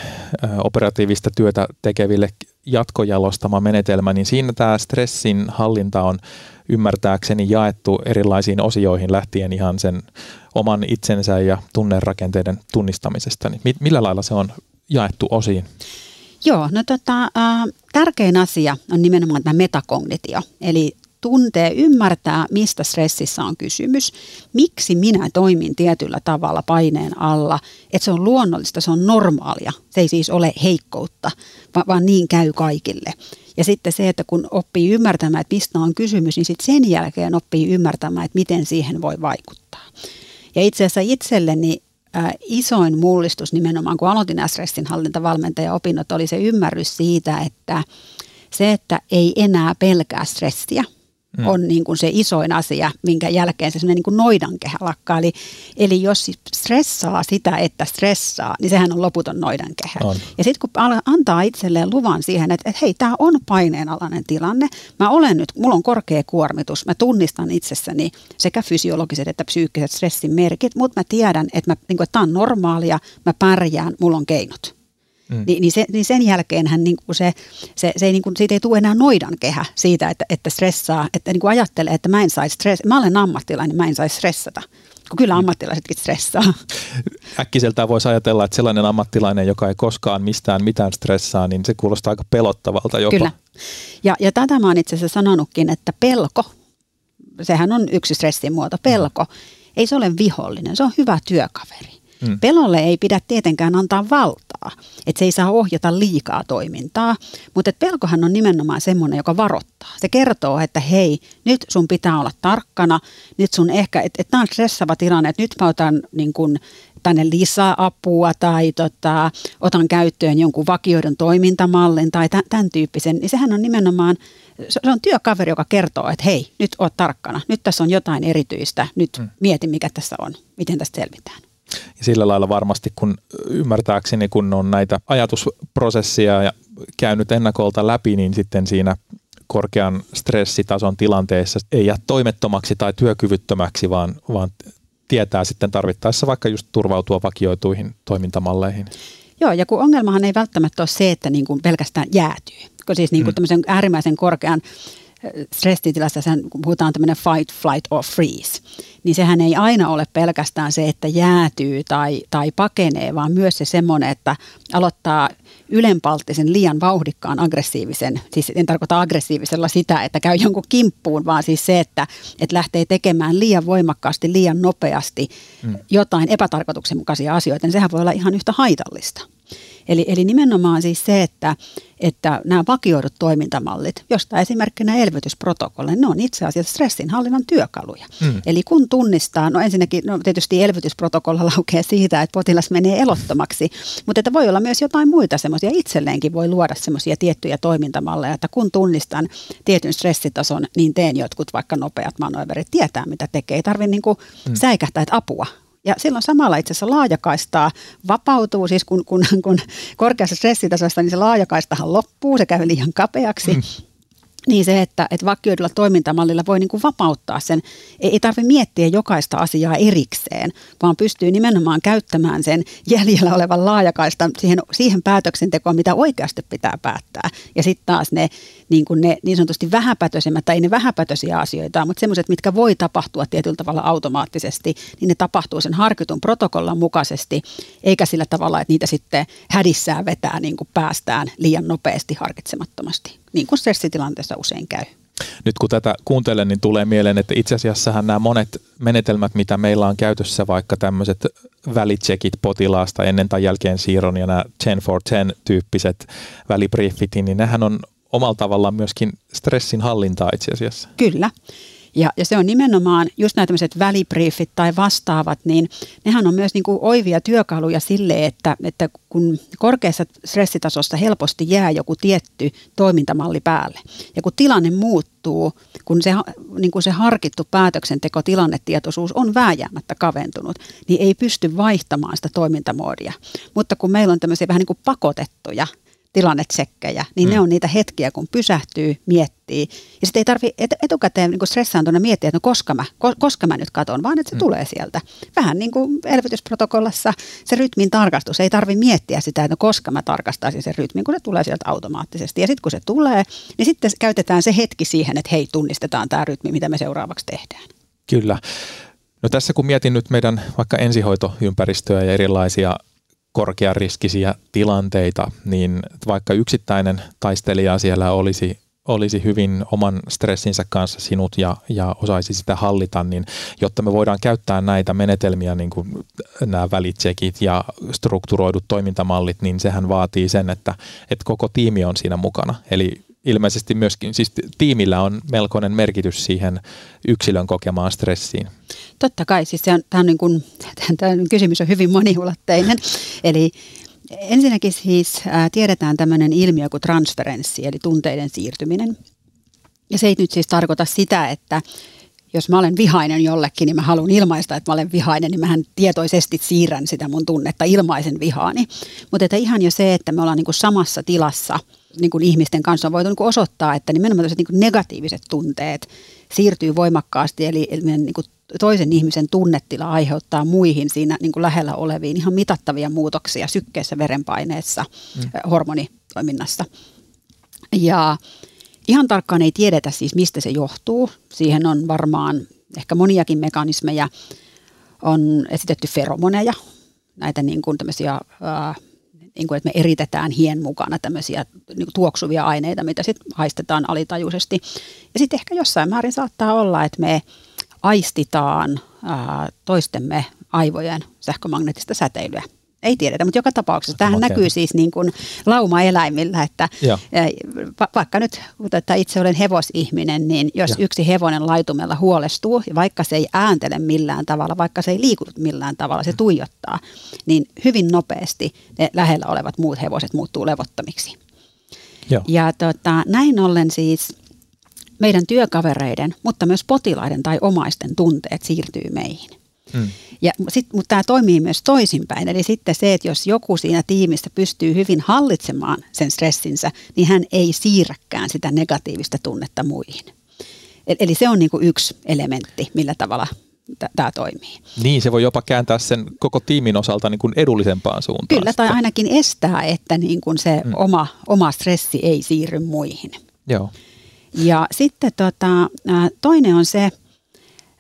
operatiivista työtä tekeville jatkojalostama menetelmä, niin siinä tämä stressin hallinta on ymmärtääkseni jaettu erilaisiin osioihin lähtien ihan sen oman itsensä ja tunnerakenteiden tunnistamisesta. Niin millä lailla se on jaettu osiin? Joo, no tota, äh, tärkein asia on nimenomaan tämä metakognitio, eli tuntee, ymmärtää, mistä stressissä on kysymys, miksi minä toimin tietyllä tavalla paineen alla, että se on luonnollista, se on normaalia, se ei siis ole heikkoutta, vaan niin käy kaikille. Ja sitten se, että kun oppii ymmärtämään, että mistä on kysymys, niin sitten sen jälkeen oppii ymmärtämään, että miten siihen voi vaikuttaa. Ja itse asiassa itselleni äh, isoin mullistus nimenomaan, kun aloitin stressinhallintavalmentaja-opinnot, oli se ymmärrys siitä, että se, että ei enää pelkää stressiä – mm. on niin kuin se isoin asia, minkä jälkeen se niin kuin noidankehä lakkaa. Eli, eli jos stressaa sitä, että stressaa, niin sehän on loputon noidankehä. On. Ja sitten kun antaa itselleen luvan siihen, että, että hei, tämä on paineenalainen tilanne, mä olen nyt, mulla on korkea kuormitus, mä tunnistan itsessäni sekä fysiologiset että psyykkiset stressin merkit, mutta mä tiedän, että, mä, niin kuin, että tämä on normaalia, mä pärjään, mulla on keinot. Mm. Ni, niin, se, niin sen jälkeenhän niin kuin se, se, se ei, niin kuin, siitä ei tule enää noidan kehä siitä, että, että stressaa, että niin kuin ajattelee, että mä en saisi stress, mä olen ammattilainen, mä en saisi stressata. Kun kyllä mm. ammattilaisetkin stressaa. Äkkiseltään voisi ajatella, että sellainen ammattilainen, joka ei koskaan mistään mitään stressaa, niin se kuulostaa aika pelottavalta jopa. Kyllä. Ja, ja tätä mä oon itse asiassa sanonutkin, että pelko, sehän on yksi stressin muoto, pelko, mm. ei se ole vihollinen, se on hyvä työkaveri. Mm. Pelolle ei pidä tietenkään antaa valtaa, että se ei saa ohjata liikaa toimintaa, mutta et pelkohan on nimenomaan semmoinen, joka varoittaa. Se kertoo, että hei, nyt sun pitää olla tarkkana, nyt sun ehkä, että et tämä on stressava tilanne, että nyt mä otan niin kun, tänne lisää apua tai tota, otan käyttöön jonkun vakioidun toimintamallin tai tämän tyyppisen, niin sehän on nimenomaan, se on työkaveri, joka kertoo, että hei, nyt oot tarkkana, nyt tässä on jotain erityistä, nyt mm. mieti mikä tässä on, miten tästä selvitään. Ja sillä lailla varmasti, kun ymmärtääkseni, kun on näitä ajatusprosessia ja käynyt ennakolta läpi, niin sitten siinä korkean stressitason tilanteessa ei jää toimettomaksi tai työkyvyttömäksi, vaan, vaan tietää sitten tarvittaessa vaikka just turvautua vakioituihin toimintamalleihin. Joo, ja kun ongelmahan ei välttämättä ole se, että niin kuin pelkästään jäätyy. Kun siis niin kuin mm. äärimmäisen korkean stressitilassa, kun puhutaan tämmöinen fight, flight or freeze, niin sehän ei aina ole pelkästään se, että jäätyy tai, tai pakenee, vaan myös se semmoinen, että aloittaa ylenpalttisen liian vauhdikkaan aggressiivisen, siis en tarkoita aggressiivisella sitä, että käy jonkun kimppuun, vaan siis se, että, että lähtee tekemään liian voimakkaasti, liian nopeasti mm. jotain epätarkoituksenmukaisia asioita, niin sehän voi olla ihan yhtä haitallista. Eli, eli nimenomaan siis se, että, että nämä vakioidut toimintamallit, josta esimerkkinä elvytysprotokolla, ne on itse asiassa stressinhallinnan työkaluja. Mm. Eli kun tunnistaa, no ensinnäkin no tietysti elvytysprotokolla laukee siitä, että potilas menee elottomaksi, mutta että voi olla myös jotain muita semmoisia, itselleenkin voi luoda semmoisia tiettyjä toimintamalleja, että kun tunnistan tietyn stressitason, niin teen jotkut vaikka nopeat manöverit, tietää mitä tekee, ei tarvitse niin mm. säikähtää, että apua, ja silloin samalla itse asiassa laajakaistaa vapautuu, siis kun, kun, kun korkeassa stressitasossa, niin se laajakaistahan loppuu, se käy liian kapeaksi. Mm. Niin se, että, että vakioidulla toimintamallilla voi niin kuin vapauttaa sen, ei, ei tarvitse miettiä jokaista asiaa erikseen, vaan pystyy nimenomaan käyttämään sen jäljellä olevan laajakaistan siihen, siihen päätöksentekoon, mitä oikeasti pitää päättää. Ja sitten taas ne niin, kuin ne niin sanotusti vähäpätöisemmät, tai ei ne vähäpätöisiä asioita, mutta semmoiset, mitkä voi tapahtua tietyllä tavalla automaattisesti, niin ne tapahtuu sen harkitun protokollan mukaisesti, eikä sillä tavalla, että niitä sitten hädissään vetää niin kuin päästään liian nopeasti harkitsemattomasti, niin kuin stressitilanteessa usein käy. Nyt kun tätä kuuntelen, niin tulee mieleen, että itse asiassa nämä monet menetelmät, mitä meillä on käytössä, vaikka tämmöiset välitsekit potilaasta ennen tai jälkeen siirron ja nämä 10 for 10 tyyppiset välibriefit, niin nehän on omalla tavallaan myöskin stressin hallintaa itse asiassa. Kyllä. Ja, ja se on nimenomaan just nämä tämmöiset välibriefit tai vastaavat, niin nehän on myös niin kuin oivia työkaluja sille, että, että kun korkeassa stressitasossa helposti jää joku tietty toimintamalli päälle. Ja kun tilanne muuttuu, kun se, niin kuin se harkittu päätöksenteko, tilannetietoisuus on vääjäämättä kaventunut, niin ei pysty vaihtamaan sitä toimintamoodia. Mutta kun meillä on tämmöisiä vähän niin kuin pakotettuja tilannetsekkejä, niin mm. ne on niitä hetkiä, kun pysähtyy, miettii. Ja sitten ei tarvitse et, etukäteen niin stressaantuna miettiä, että no koska mä, ko, koska mä nyt katon, vaan että se mm. tulee sieltä. Vähän niin kuin elvytysprotokollassa se rytmin tarkastus. Ei tarvitse miettiä sitä, että no koska mä tarkastaisin sen rytmin, kun se tulee sieltä automaattisesti. Ja sitten kun se tulee, niin sitten käytetään se hetki siihen, että hei, tunnistetaan tämä rytmi, mitä me seuraavaksi tehdään. Kyllä. No tässä kun mietin nyt meidän vaikka ensihoitoympäristöä ja erilaisia korkeariskisiä tilanteita, niin vaikka yksittäinen taistelija siellä olisi olisi hyvin oman stressinsä kanssa sinut ja, ja osaisi sitä hallita, niin jotta me voidaan käyttää näitä menetelmiä, niin kuin nämä välitsekit ja strukturoidut toimintamallit, niin sehän vaatii sen, että, että koko tiimi on siinä mukana. Eli ilmeisesti myöskin, siis tiimillä on melkoinen merkitys siihen yksilön kokemaan stressiin. Totta kai, siis se on, tämä, on niin kuin, tämä kysymys on hyvin moniulotteinen. Eli ensinnäkin siis ää, tiedetään tämmöinen ilmiö kuin transferenssi, eli tunteiden siirtyminen. Ja se ei nyt siis tarkoita sitä, että jos mä olen vihainen jollekin, niin mä haluan ilmaista, että mä olen vihainen, niin mähän tietoisesti siirrän sitä mun tunnetta, ilmaisen vihaani. Mutta että ihan jo se, että me ollaan niin kuin samassa tilassa – niin kuin ihmisten kanssa on voitu niin kuin osoittaa, että nimenomaan niin kuin negatiiviset tunteet siirtyy voimakkaasti, eli niin kuin toisen ihmisen tunnetila aiheuttaa muihin siinä niin kuin lähellä oleviin ihan mitattavia muutoksia sykkeessä, verenpaineessa, mm. hormonitoiminnassa. Ja ihan tarkkaan ei tiedetä siis, mistä se johtuu. Siihen on varmaan ehkä moniakin mekanismeja. On esitetty feromoneja, näitä niin kuin tämmöisiä niin kuin, että me eritetään hien mukana tämmöisiä niin tuoksuvia aineita, mitä sitten haistetaan alitajuisesti. Ja sitten ehkä jossain määrin saattaa olla, että me aistitaan ää, toistemme aivojen sähkömagneettista säteilyä ei tiedetä, mutta joka tapauksessa tähän okay. näkyy siis niin kuin lauma-eläimillä, että va- vaikka nyt, että itse olen hevosihminen, niin jos ja. yksi hevonen laitumella huolestuu, ja vaikka se ei ääntele millään tavalla, vaikka se ei liiku millään tavalla, se mm. tuijottaa, niin hyvin nopeasti ne lähellä olevat muut hevoset muuttuu levottomiksi. Joo. Ja tota, näin ollen siis meidän työkavereiden, mutta myös potilaiden tai omaisten tunteet siirtyy meihin. Mm. Ja sit, mutta tämä toimii myös toisinpäin. Eli sitten se, että jos joku siinä tiimissä pystyy hyvin hallitsemaan sen stressinsä, niin hän ei siirräkään sitä negatiivista tunnetta muihin. Eli se on niin kuin yksi elementti, millä tavalla tämä toimii. Niin, se voi jopa kääntää sen koko tiimin osalta niin kuin edullisempaan suuntaan. Kyllä, tai ainakin estää, että niin kuin se mm. oma, oma stressi ei siirry muihin. Joo. Ja sitten tota, toinen on se,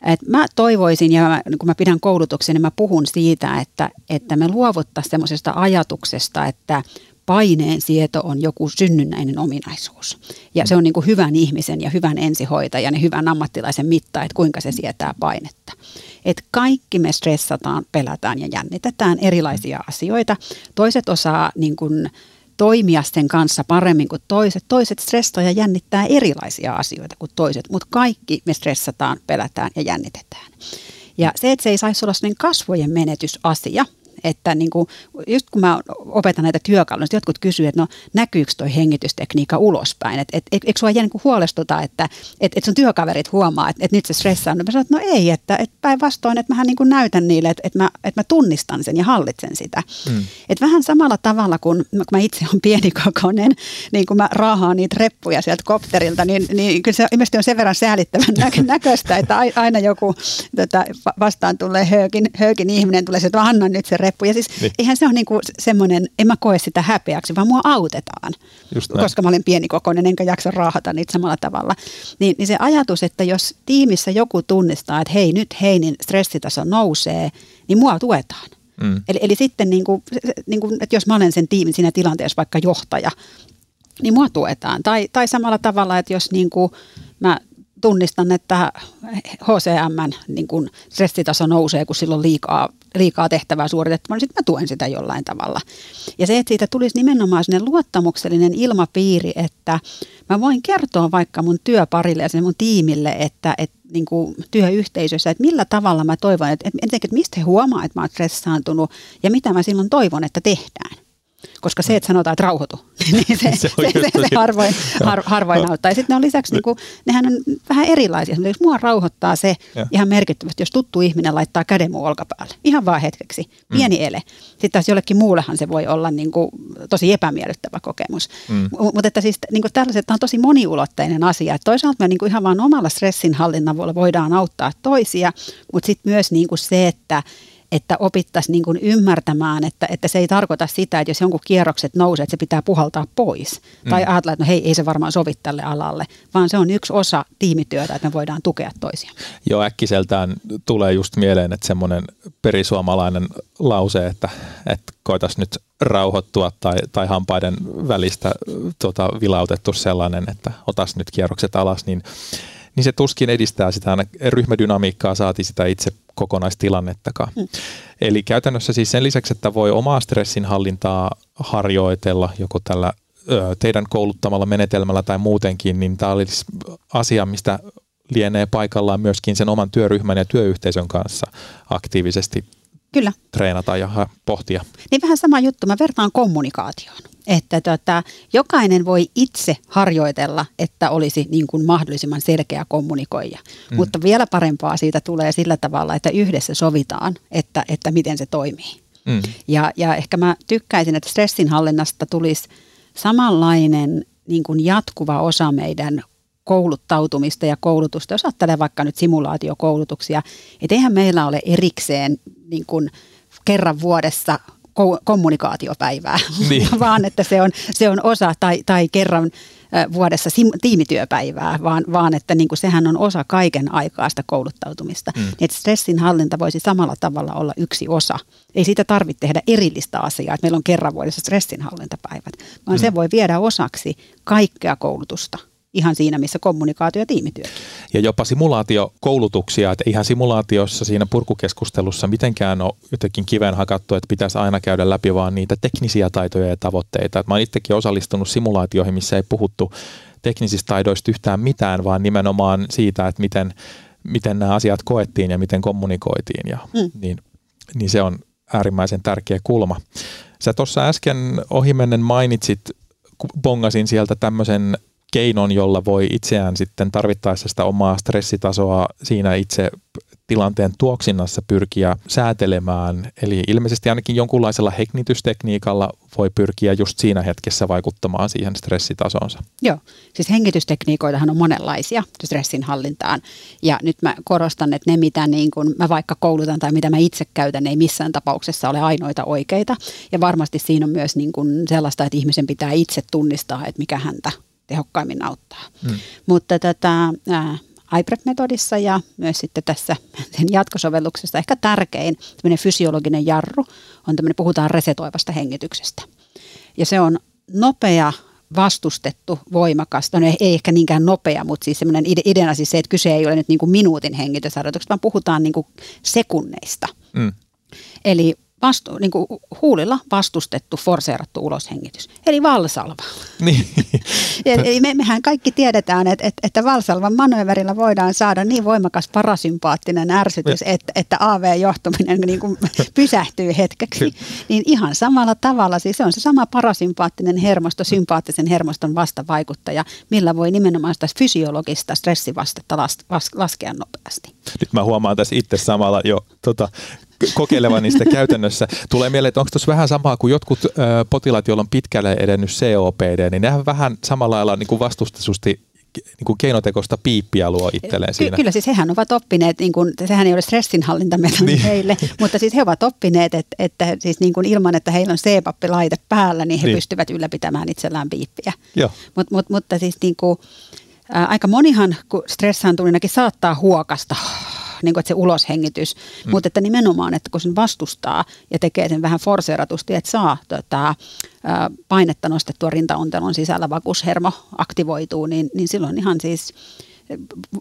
et mä toivoisin, ja mä, kun mä pidän koulutuksen, niin mä puhun siitä, että, että me luovuttaisiin semmoisesta ajatuksesta, että paineen sieto on joku synnynnäinen ominaisuus. Ja se on niin kuin hyvän ihmisen ja hyvän ensihoitajan ja hyvän ammattilaisen mitta, että kuinka se sietää painetta. Että kaikki me stressataan, pelätään ja jännitetään erilaisia asioita. Toiset osaa niin kuin toimia sen kanssa paremmin kuin toiset. Toiset stressaa ja jännittää erilaisia asioita kuin toiset, mutta kaikki me stressataan, pelätään ja jännitetään. Ja se, että se ei saisi olla sellainen kasvojen menetysasia, että niin kuin, just kun mä opetan näitä työkaluja, niin jotkut kysyvät, että no näkyykö toi hengitystekniikka ulospäin, että et, et, eikö sua niin huolestuta, että et, et sun työkaverit huomaa, että et nyt se stressaa, no mä sanon, että no ei, että et päinvastoin, että mähän niin kuin näytän niille, että et mä, et mä tunnistan sen ja hallitsen sitä. Mm. Et vähän samalla tavalla kuin kun mä itse olen pienikokoinen, niin kun mä raahaan niitä reppuja sieltä kopterilta, niin, niin kyllä se ilmeisesti on sen verran säälittävän nä- näköistä, että aina joku tota, vastaan tulee höykin, höykin ihminen, tulee se, että anna nyt se reppu. Ja siis niin. eihän se ole niinku semmoinen, en mä koe sitä häpeäksi, vaan mua autetaan. Koska mä olen pienikokoinen enkä jaksa raahata niitä samalla tavalla. Niin, niin se ajatus, että jos tiimissä joku tunnistaa, että hei nyt Heinin stressitaso nousee, niin mua tuetaan. Mm. Eli, eli sitten, niin kuin, niin kuin, että jos mä olen sen tiimin siinä tilanteessa vaikka johtaja, niin mua tuetaan. Tai, tai samalla tavalla, että jos niin kuin mä tunnistan, että HCM niin kun stressitaso nousee, kun silloin liikaa, liikaa tehtävää suoritettu, niin sitten mä tuen sitä jollain tavalla. Ja se, että siitä tulisi nimenomaan sellainen luottamuksellinen ilmapiiri, että mä voin kertoa vaikka mun työparille ja sen mun tiimille, että, että niin kuin työyhteisössä, että millä tavalla mä toivon, että, että, että mistä he huomaa, että mä oon stressaantunut ja mitä mä silloin toivon, että tehdään. Koska se, että sanotaan, että rauhoitu, niin se, se, se, se, se harvoin, har, harvoin auttaa. Ja sitten ne on lisäksi, niin kuin, nehän on vähän erilaisia. Jos mua rauhoittaa se ja. ihan merkittävästi, jos tuttu ihminen laittaa käden mun olkapäälle. Ihan vaan hetkeksi. Mm. Pieni mm. ele. Sitten taas jollekin muullehan se voi olla niin kuin, tosi epämiellyttävä kokemus. Mm. Mutta että siis niin kuin tällaiset on tosi moniulotteinen asia. Et toisaalta me niin kuin ihan vaan omalla stressinhallinnalla voidaan auttaa toisia, mutta sitten myös niin kuin se, että että opittaisiin niin kuin ymmärtämään, että, että se ei tarkoita sitä, että jos jonkun kierrokset nousee, että se pitää puhaltaa pois. Mm. Tai ajatella, että no hei, ei se varmaan sovi tälle alalle, vaan se on yksi osa tiimityötä, että me voidaan tukea toisia. Joo, äkkiseltään tulee just mieleen, että semmoinen perisuomalainen lause, että, että koitas nyt rauhoittua tai, tai hampaiden välistä tuota, vilautettu sellainen, että otas nyt kierrokset alas, niin niin se tuskin edistää sitä ryhmädynamiikkaa, saati sitä itse kokonaistilannettakaan. Mm. Eli käytännössä siis sen lisäksi, että voi omaa stressinhallintaa harjoitella joko tällä teidän kouluttamalla menetelmällä tai muutenkin, niin tämä olisi asia, mistä lienee paikallaan myöskin sen oman työryhmän ja työyhteisön kanssa aktiivisesti Kyllä. treenata ja pohtia. Niin vähän sama juttu, mä vertaan kommunikaatioon. Että tota, jokainen voi itse harjoitella, että olisi niin kuin mahdollisimman selkeä kommunikoija. Mm. Mutta vielä parempaa siitä tulee sillä tavalla, että yhdessä sovitaan, että, että miten se toimii. Mm. Ja, ja ehkä mä tykkäisin, että stressinhallinnasta tulisi samanlainen niin kuin jatkuva osa meidän kouluttautumista ja koulutusta. Jos ajattelee vaikka nyt simulaatiokoulutuksia, että eihän meillä ole erikseen niin kuin kerran vuodessa kommunikaatiopäivää, niin. vaan että se on, se on osa tai, tai kerran vuodessa tiimityöpäivää, vaan, vaan että niin kuin sehän on osa kaiken aikaista kouluttautumista. Mm. Että stressin hallinta voisi samalla tavalla olla yksi osa. Ei siitä tarvitse tehdä erillistä asiaa, että meillä on kerran vuodessa stressinhallintapäivät, vaan mm. se voi viedä osaksi kaikkea koulutusta – ihan siinä, missä kommunikaatio ja tiimityö. Ja jopa simulaatiokoulutuksia, että ihan simulaatiossa siinä purkukeskustelussa mitenkään ole jotenkin kiven hakattu, että pitäisi aina käydä läpi vaan niitä teknisiä taitoja ja tavoitteita. Että mä oon itsekin osallistunut simulaatioihin, missä ei puhuttu teknisistä taidoista yhtään mitään, vaan nimenomaan siitä, että miten, miten nämä asiat koettiin ja miten kommunikoitiin. Ja, mm. niin, niin se on äärimmäisen tärkeä kulma. Sä tuossa äsken ohimennen mainitsit, bongasin sieltä tämmöisen keinon, jolla voi itseään sitten tarvittaessa sitä omaa stressitasoa siinä itse tilanteen tuoksinnassa pyrkiä säätelemään. Eli ilmeisesti ainakin jonkunlaisella hengitystekniikalla voi pyrkiä just siinä hetkessä vaikuttamaan siihen stressitasonsa. Joo, siis hengitystekniikoitahan on monenlaisia stressin hallintaan. Ja nyt mä korostan, että ne mitä niin kun mä vaikka koulutan tai mitä mä itse käytän, ei missään tapauksessa ole ainoita oikeita. Ja varmasti siinä on myös niin kun sellaista, että ihmisen pitää itse tunnistaa, että mikä häntä tehokkaimmin auttaa. Mm. Mutta tätä, ää, iPrep-metodissa ja myös sitten tässä sen jatkosovelluksessa ehkä tärkein fysiologinen jarru on tämmöinen, puhutaan resetoivasta hengityksestä. ja se on nopea, vastustettu, voimakas, no ei ehkä niinkään nopea, mutta siis semmoinen ideana siis se, että kyse ei ole nyt niin kuin minuutin hengitysharjoituksesta, vaan puhutaan niin kuin sekunneista. Mm. Eli vastu, niin kuin huulilla vastustettu, forseerattu uloshengitys, eli valsalva. Niin. eli me, mehän kaikki tiedetään, että, että, että valsalvan manööverillä voidaan saada niin voimakas parasympaattinen ärsytys, että, että AV-johtuminen niin kuin pysähtyy hetkeksi. Niin ihan samalla tavalla, siis se on se sama parasympaattinen hermosto, sympaattisen hermoston vastavaikuttaja, millä voi nimenomaan sitä fysiologista stressivastetta las, las, laskea nopeasti. Nyt mä huomaan tässä itse samalla jo tota, kokeilevan niistä käytännössä. Tulee mieleen, että onko tuossa vähän samaa kuin jotkut ö, potilaat, joilla on pitkälle edennyt COPD, niin nehän vähän samalla lailla niin kuin vastustetusti niin kuin keinotekoista piippiä luo itselleen Ky- siinä. Kyllä, siis hehän ovat oppineet, niin kuin, sehän ei ole stressinhallintametodi niin. heille, mutta siis he ovat oppineet, että, että siis niin kuin ilman, että heillä on C-pappilaite päällä, niin he niin. pystyvät ylläpitämään itsellään piippiä. Mut, mut, mutta siis niin kuin, ää, aika monihan, kun stressaantunenakin saattaa huokasta niin kuin, että se uloshengitys, mm. mutta että nimenomaan, että kun sen vastustaa ja tekee sen vähän forseeratusti, että saa tota, painetta nostettua rintaontelon sisällä, vakuushermo aktivoituu, niin, niin silloin ihan siis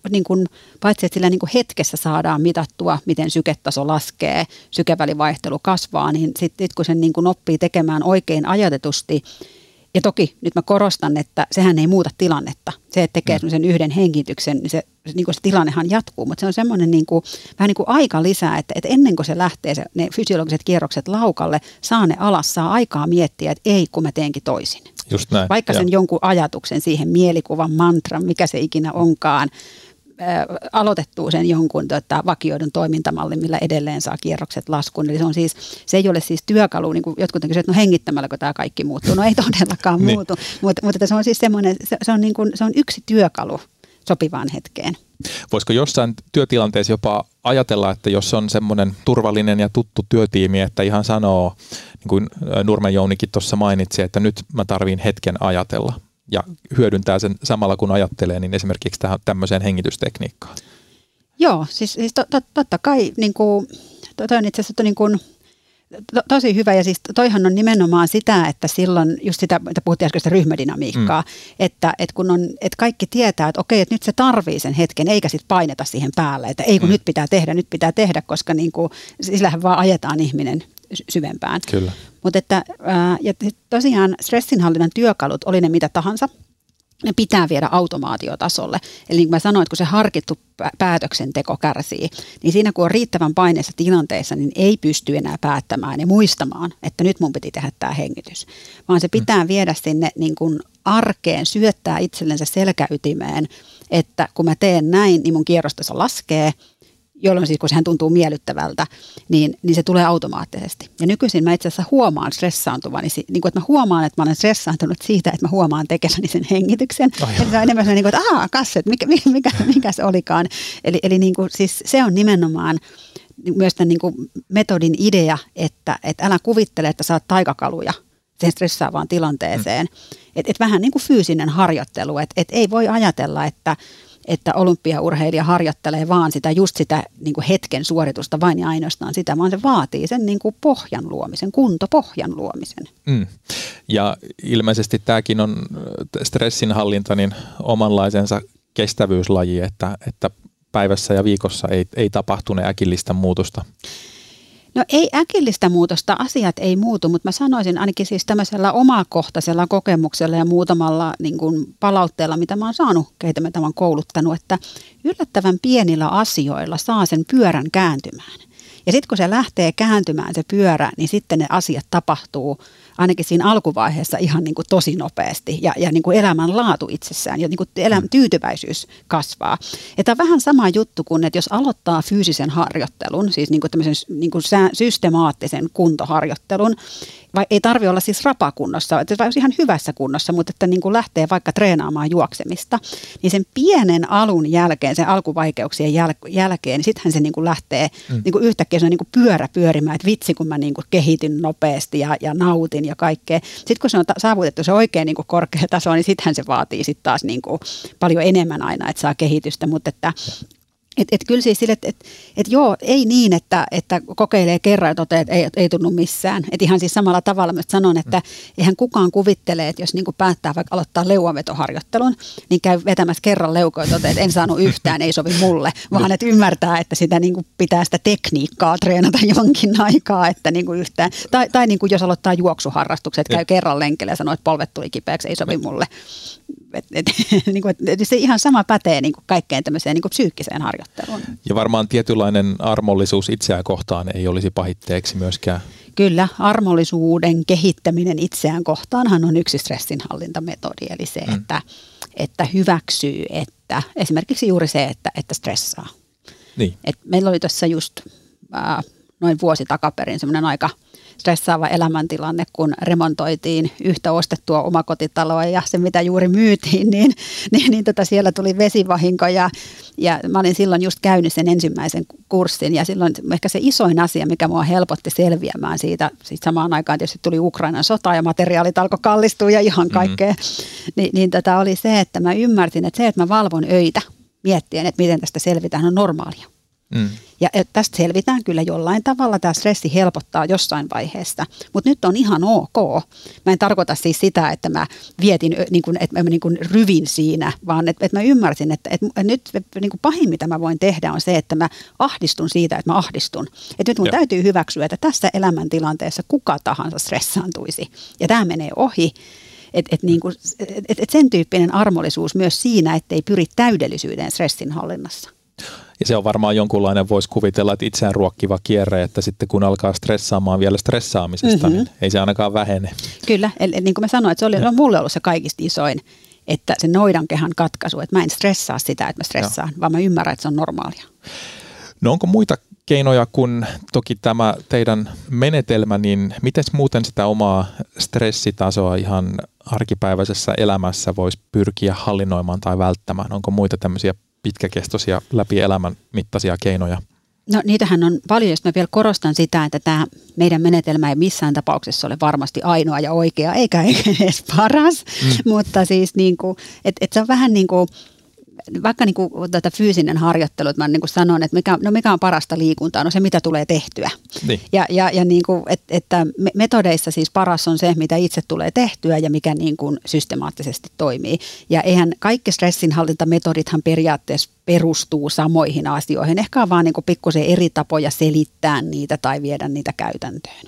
niin kuin, paitsi että sillä niin kuin hetkessä saadaan mitattua, miten syketaso laskee, sykevälivaihtelu kasvaa, niin sitten sit kun sen niin kuin oppii tekemään oikein ajatetusti, ja toki nyt mä korostan, että sehän ei muuta tilannetta. Se, että tekee mm. sen yhden hengityksen, niin se, niin kuin se tilannehan jatkuu, mutta se on semmoinen niin kuin, vähän niin kuin aika lisää, että, että ennen kuin se lähtee se, ne fysiologiset kierrokset laukalle, saa ne alas, saa aikaa miettiä, että ei kun mä teenkin toisin. Just näin. Vaikka sen jonkun ajatuksen siihen mielikuvan mantran, mikä se ikinä onkaan, aloitettua sen jonkun tota, vakioidun toimintamallin, millä edelleen saa kierrokset laskuun. Eli se, on siis, se ei ole siis työkalu, niin kuin jotkut kysyvät, että no hengittämälläkö tämä kaikki muuttuu. No ei todellakaan niin. muutu, mutta, mutta se on siis semmoinen, se, se, on niin kuin, se on yksi työkalu sopivaan hetkeen. Voisiko jossain työtilanteessa jopa ajatella, että jos on semmoinen turvallinen ja tuttu työtiimi, että ihan sanoo, niin kuin Nurmen Jounikin tuossa mainitsi, että nyt mä tarviin hetken ajatella ja hyödyntää sen samalla kun ajattelee, niin esimerkiksi tähän, tämmöiseen hengitystekniikkaan? Joo, siis, siis to, to, totta kai niin kuin, toi on itse asiassa niin kuin, to, tosi hyvä ja siis toihan on nimenomaan sitä, että silloin just sitä, että puhuttiin äsken sitä ryhmädynamiikkaa, mm. että, että kun on, että kaikki tietää, että okei, että nyt se tarvii sen hetken, eikä sitten paineta siihen päälle, että ei kun mm. nyt pitää tehdä, nyt pitää tehdä, koska niin kuin, sillähän vaan ajetaan ihminen syvempään. Kyllä. Mutta että, ää, ja tosiaan stressinhallinnan työkalut, oli ne mitä tahansa, ne pitää viedä automaatiotasolle. Eli niin kuin mä sanoin, että kun se harkittu päätöksenteko kärsii, niin siinä kun on riittävän paineessa tilanteessa, niin ei pysty enää päättämään ja muistamaan, että nyt mun piti tehdä tämä hengitys. Vaan se pitää mm. viedä sinne niin kuin arkeen, syöttää itsellensä selkäytimeen, että kun mä teen näin, niin mun kierrostaso laskee – jolloin siis kun sehän tuntuu miellyttävältä, niin, niin se tulee automaattisesti. Ja nykyisin mä itse asiassa huomaan stressaantuvani, niin kuin, että mä huomaan, että mä olen stressaantunut siitä, että mä huomaan tekemäni sen hengityksen. Oh, Eli se on enemmän niin kuin, että aah, kasset, mikä, mikä, mikä, mikä se olikaan. Eli, eli niin kuin, siis se on nimenomaan myös tämän niin kuin metodin idea, että, että älä kuvittele, että saat taikakaluja sen stressaavaan tilanteeseen. Mm. Et, et vähän niin kuin fyysinen harjoittelu, että et ei voi ajatella, että että olympiaurheilija harjoittelee vaan sitä just sitä niin kuin hetken suoritusta vain ja ainoastaan sitä, vaan se vaatii sen niin kuin pohjan luomisen, kuntopohjan luomisen. Mm. Ja ilmeisesti tämäkin on stressinhallinta niin omanlaisensa kestävyyslaji, että, että päivässä ja viikossa ei, ei tapahtune äkillistä muutosta. No ei äkillistä muutosta, asiat ei muutu, mutta mä sanoisin ainakin siis tämmöisellä omakohtaisella kokemuksella ja muutamalla niin kuin palautteella, mitä mä oon saanut, keitä mä tämän kouluttanut, että yllättävän pienillä asioilla saa sen pyörän kääntymään. Ja sitten kun se lähtee kääntymään se pyörä, niin sitten ne asiat tapahtuu ainakin siinä alkuvaiheessa ihan niin kuin tosi nopeasti ja, ja niin kuin elämän laatu itsessään ja niin kuin elämän mm. tyytyväisyys kasvaa. Ja tämä on vähän sama juttu kuin, että jos aloittaa fyysisen harjoittelun, siis niin kuin tämmöisen niin kuin systemaattisen kuntoharjoittelun, vai ei tarvi olla siis rapakunnossa, että olisi ihan hyvässä kunnossa, mutta että niin kuin lähtee vaikka treenaamaan juoksemista, niin sen pienen alun jälkeen, sen alkuvaikeuksien jäl- jälkeen, niin sittenhän se niin kuin lähtee mm. niin kuin yhtäkkiä se on niin kuin pyörä pyörimään, että vitsi kun mä niin kuin kehityn nopeasti ja, ja nautin ja kaikkea. Sitten kun se on ta- saavutettu se oikein niin kuin korkea taso, niin sittenhän se vaatii sitten taas niin kuin paljon enemmän aina, että saa kehitystä, mutta että et, et kyllä siis sille, että et, et joo, ei niin, että, että kokeilee kerran ja toteaa, että ei, ei tunnu missään. Et ihan siis samalla tavalla myös sanon, että mm. eihän kukaan kuvittele, että jos niinku päättää vaikka aloittaa leuavetoharjoittelun, niin käy vetämässä kerran leukoja ja toteaa, että en saanut yhtään, ei sovi mulle, vaan että ymmärtää, että sitä niinku pitää sitä tekniikkaa treenata jonkin aikaa, että niinku yhtään. Tai, tai niinku jos aloittaa juoksuharrastukset, käy kerran lenkellä ja sanoo, että polvet tuli kipeäksi, ei sovi mulle. Et, et, niin kuin, et, se ihan sama pätee niin kuin kaikkeen tämmöiseen niin kuin psyykkiseen harjoitteluun. Ja varmaan tietynlainen armollisuus itseään kohtaan ei olisi pahitteeksi myöskään. Kyllä, armollisuuden kehittäminen itseään kohtaanhan on yksi stressinhallintametodi, eli se, mm. että, että hyväksyy, että esimerkiksi juuri se, että, että stressaa. Niin. Et meillä oli tuossa just äh, noin vuosi takaperin semmoinen aika – stressaava elämäntilanne, kun remontoitiin yhtä ostettua omakotitaloa ja se, mitä juuri myytiin, niin, niin, niin tota siellä tuli vesivahinko ja, ja mä olin silloin just käynyt sen ensimmäisen kurssin ja silloin ehkä se isoin asia, mikä mua helpotti selviämään siitä, sit samaan aikaan tietysti tuli Ukrainan sota ja materiaalit alkoi kallistua ja ihan kaikkea, mm-hmm. niin, niin tota oli se, että mä ymmärsin, että se, että mä valvon öitä miettien, että miten tästä selvitään, on normaalia. Mm. Ja tästä selvitään kyllä jollain tavalla, tämä stressi helpottaa jossain vaiheessa, mutta nyt on ihan ok. Mä en tarkoita siis sitä, että mä vietin, niin kuin, että mä niin kuin ryvin siinä, vaan että, että mä ymmärsin, että, että nyt niin kuin pahin mitä mä voin tehdä on se, että mä ahdistun siitä, että mä ahdistun. Että nyt mun Joo. täytyy hyväksyä, että tässä elämäntilanteessa kuka tahansa stressaantuisi. Ja tämä menee ohi. Että et niin et, et sen tyyppinen armollisuus myös siinä, ettei pyri täydellisyyden stressin hallinnassa. Ja se on varmaan jonkunlainen, voisi kuvitella, että itseään ruokkiva kierre, että sitten kun alkaa stressaamaan vielä stressaamisesta, mm-hmm. niin ei se ainakaan vähene. Kyllä, eli niin kuin mä sanoin, että se oli no, mulle ollut se kaikista isoin, että se noidankehän katkaisu, että mä en stressaa sitä, että mä stressaan, Joo. vaan mä ymmärrän, että se on normaalia. No onko muita keinoja kuin toki tämä teidän menetelmä, niin miten muuten sitä omaa stressitasoa ihan arkipäiväisessä elämässä voisi pyrkiä hallinnoimaan tai välttämään? Onko muita tämmöisiä pitkäkestoisia läpi elämän mittaisia keinoja? No niitähän on paljon, jos mä vielä korostan sitä, että tämä meidän menetelmä ei missään tapauksessa ole varmasti ainoa ja oikea, eikä edes paras, mm. mutta siis niin kuin, että et se on vähän niin kuin vaikka niin kuin tätä fyysinen harjoittelu, että mä niin kuin sanon, että mikä, no mikä on parasta liikuntaa, no se mitä tulee tehtyä. Niin. Ja, ja, ja niin kuin, et, että metodeissa siis paras on se, mitä itse tulee tehtyä ja mikä niin kuin systemaattisesti toimii. Ja eihän kaikki stressinhallintametodithan periaatteessa perustuu samoihin asioihin. Ehkä on vaan niin pikkusen eri tapoja selittää niitä tai viedä niitä käytäntöön.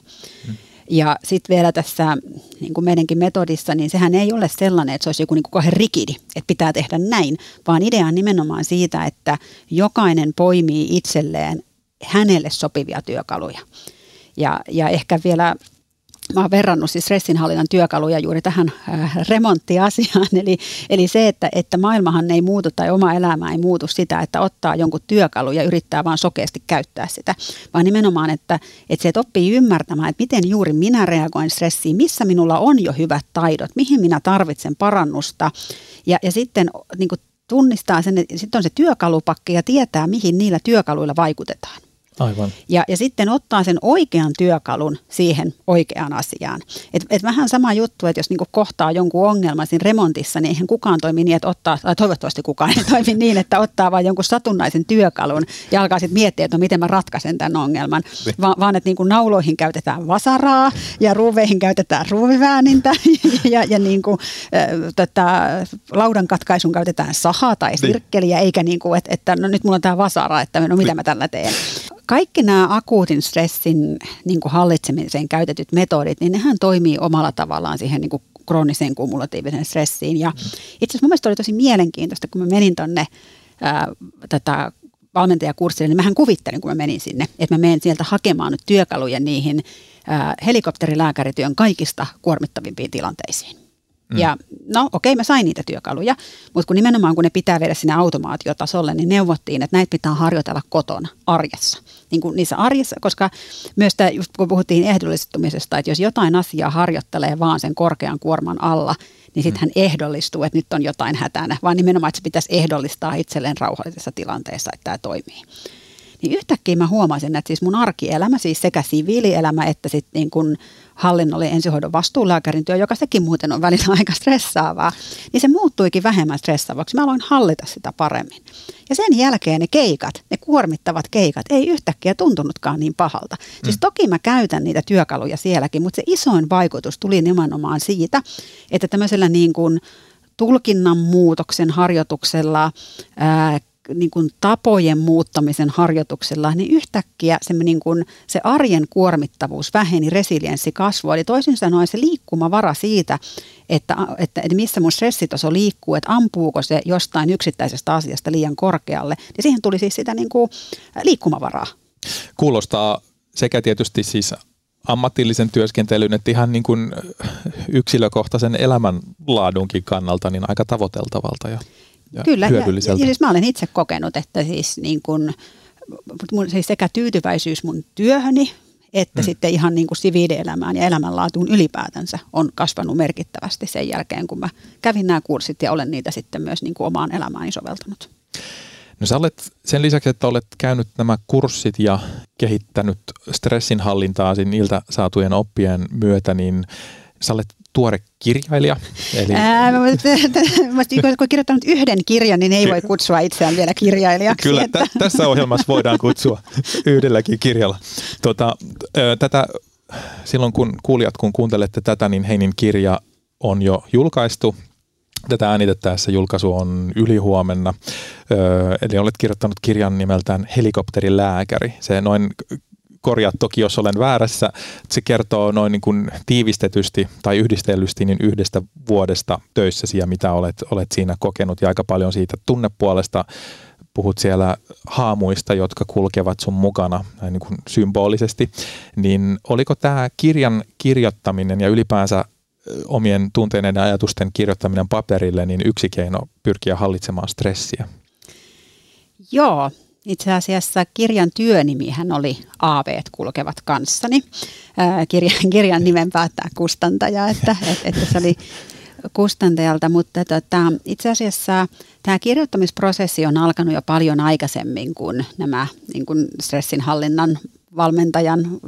Hmm. Ja sitten vielä tässä niin kuin meidänkin metodissa, niin sehän ei ole sellainen, että se olisi joku niin kuin rikidi, että pitää tehdä näin, vaan idea on nimenomaan siitä, että jokainen poimii itselleen hänelle sopivia työkaluja. Ja, ja ehkä vielä mä oon verrannut siis stressinhallinnan työkaluja juuri tähän äh, remonttiasiaan. Eli, eli se, että, että maailmahan ei muutu tai oma elämä ei muutu sitä, että ottaa jonkun työkalu ja yrittää vaan sokeasti käyttää sitä. Vaan nimenomaan, että, että se että oppii ymmärtämään, että miten juuri minä reagoin stressiin, missä minulla on jo hyvät taidot, mihin minä tarvitsen parannusta. Ja, ja sitten niin tunnistaa sen, että sitten on se työkalupakki ja tietää, mihin niillä työkaluilla vaikutetaan. Aivan. Ja, ja sitten ottaa sen oikean työkalun siihen oikeaan asiaan. Et, et vähän sama juttu, että jos niinku kohtaa jonkun ongelman siinä remontissa, niin eihän kukaan toimi niin, että ottaa, tai toivottavasti kukaan ei toimi niin, että ottaa vain jonkun satunnaisen työkalun ja alkaa sitten miettiä, että no, miten mä ratkaisen tämän ongelman. Niin. Va, vaan että niinku nauloihin käytetään vasaraa ja ruuveihin käytetään ruuviväänintä ja, ja niinku, äh, tota, laudan katkaisun käytetään sahaa tai niin. sirkkeliä, eikä niin kuin, että, että no nyt mulla on tämä vasara, että no mitä mä tällä teen kaikki nämä akuutin stressin niin kuin hallitsemiseen käytetyt metodit, niin nehän toimii omalla tavallaan siihen niin kuin krooniseen kumulatiiviseen stressiin. Ja itse asiassa mun mielestä oli tosi mielenkiintoista, kun mä menin tonne ää, tätä valmentajakurssille, niin mähän kuvittelin, kun mä menin sinne, että mä menen sieltä hakemaan nyt työkaluja niihin ää, helikopterilääkärityön kaikista kuormittavimpiin tilanteisiin. Mm. Ja no okei, okay, mä sain niitä työkaluja, mutta kun nimenomaan kun ne pitää viedä sinne automaatiotasolle, niin neuvottiin, että näitä pitää harjoitella kotona, arjessa. Niin kuin niissä arjessa, koska myös tämä, just kun puhuttiin ehdollistumisesta, että jos jotain asiaa harjoittelee vaan sen korkean kuorman alla, niin sitten hän mm. ehdollistuu, että nyt on jotain hätänä, vaan nimenomaan, että se pitäisi ehdollistaa itselleen rauhallisessa tilanteessa, että tämä toimii. Niin yhtäkkiä mä huomasin, että siis mun arkielämä, siis sekä siviilielämä että sitten niin kuin hallinnolle ensihoidon vastuulääkärin työ, joka sekin muuten on välillä aika stressaavaa, niin se muuttuikin vähemmän stressaavaksi. Mä aloin hallita sitä paremmin. Ja sen jälkeen ne keikat, ne kuormittavat keikat, ei yhtäkkiä tuntunutkaan niin pahalta. Siis mm. Siis toki mä käytän niitä työkaluja sielläkin, mutta se isoin vaikutus tuli nimenomaan siitä, että tämmöisellä niin kuin tulkinnan muutoksen harjoituksella, ää, niin kuin tapojen muuttamisen harjoituksella, niin yhtäkkiä se, niin kuin, se arjen kuormittavuus väheni, resilienssi kasvoi. Eli toisin sanoen se liikkumavara siitä, että, että, että missä mun stressitaso liikkuu, että ampuuko se jostain yksittäisestä asiasta liian korkealle, niin siihen tuli siis sitä niin kuin liikkumavaraa. Kuulostaa sekä tietysti siis ammatillisen työskentelyn, että ihan niin kuin yksilökohtaisen elämänlaadunkin kannalta niin aika tavoiteltavalta ja, ja Kyllä, hyödylliseltä. Ja, ja siis mä olen itse kokenut, että siis, niin kuin, mun, siis sekä tyytyväisyys mun työhöni, että hmm. sitten ihan niin kuin siviilielämään ja elämänlaatuun ylipäätänsä on kasvanut merkittävästi sen jälkeen, kun mä kävin nämä kurssit ja olen niitä sitten myös niin kuin omaan elämääni soveltanut. No sä olet sen lisäksi, että olet käynyt nämä kurssit ja kehittänyt stressinhallintaa niiltä saatujen oppien myötä, niin sä olet tuore kirjailija. Eli... Ää, mä, mä, kun kirjoittanut yhden kirjan, niin ei voi kutsua itseään vielä kirjailijaksi. Kyllä, että... t- tässä ohjelmassa voidaan kutsua yhdelläkin kirjalla. Tota, tätä, silloin kun kuulijat, kun kuuntelette tätä, niin Heinin kirja on jo julkaistu Tätä äänitettäessä julkaisu on ylihuomenna. Öö, eli olet kirjoittanut kirjan nimeltään Helikopterilääkäri. Se noin korjaa toki, jos olen väärässä. Se kertoo noin niin kuin tiivistetysti tai yhdistellysti niin yhdestä vuodesta töissäsi ja mitä olet, olet siinä kokenut ja aika paljon siitä tunnepuolesta puhut siellä haamuista, jotka kulkevat sun mukana niin kuin symbolisesti, niin oliko tämä kirjan kirjoittaminen ja ylipäänsä omien tunteiden ja ajatusten kirjoittaminen paperille, niin yksi keino pyrkiä hallitsemaan stressiä. Joo, itse asiassa kirjan työnimihän oli Aaveet kulkevat kanssani. Kirjan, kirjan nimen päättää kustantaja, että, että, että se oli kustantajalta, mutta tota, itse asiassa tämä kirjoittamisprosessi on alkanut jo paljon aikaisemmin kuin nämä niin kuin stressinhallinnan valmentajan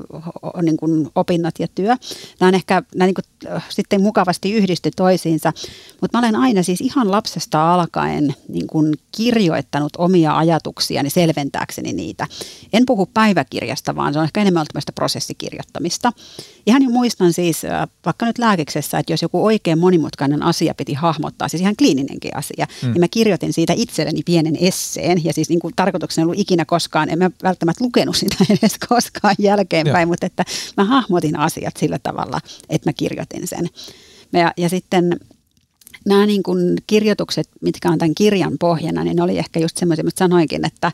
niin kuin opinnot ja työ. Nämä on ehkä nämä niin kuin, sitten mukavasti yhdisty toisiinsa, mutta mä olen aina siis ihan lapsesta alkaen niin kuin kirjoittanut omia ajatuksiani selventääkseni niitä. En puhu päiväkirjasta, vaan se on ehkä enemmän tämmöistä prosessikirjoittamista. Ihan jo muistan siis vaikka nyt lääkiksessä, että jos joku oikein monimutkainen asia piti hahmottaa, siis ihan kliininenkin asia, mm. niin mä kirjoitin siitä itselleni pienen esseen. Ja siis niin kuin tarkoituksena ollut ikinä koskaan, en mä välttämättä lukenut sitä edes koskaan jälkeenpäin, mutta että mä hahmotin asiat sillä tavalla, että mä kirjoitin sen. Ja, ja sitten nämä niin kuin kirjoitukset, mitkä on tämän kirjan pohjana, niin oli ehkä just semmoisia, mitä sanoinkin, että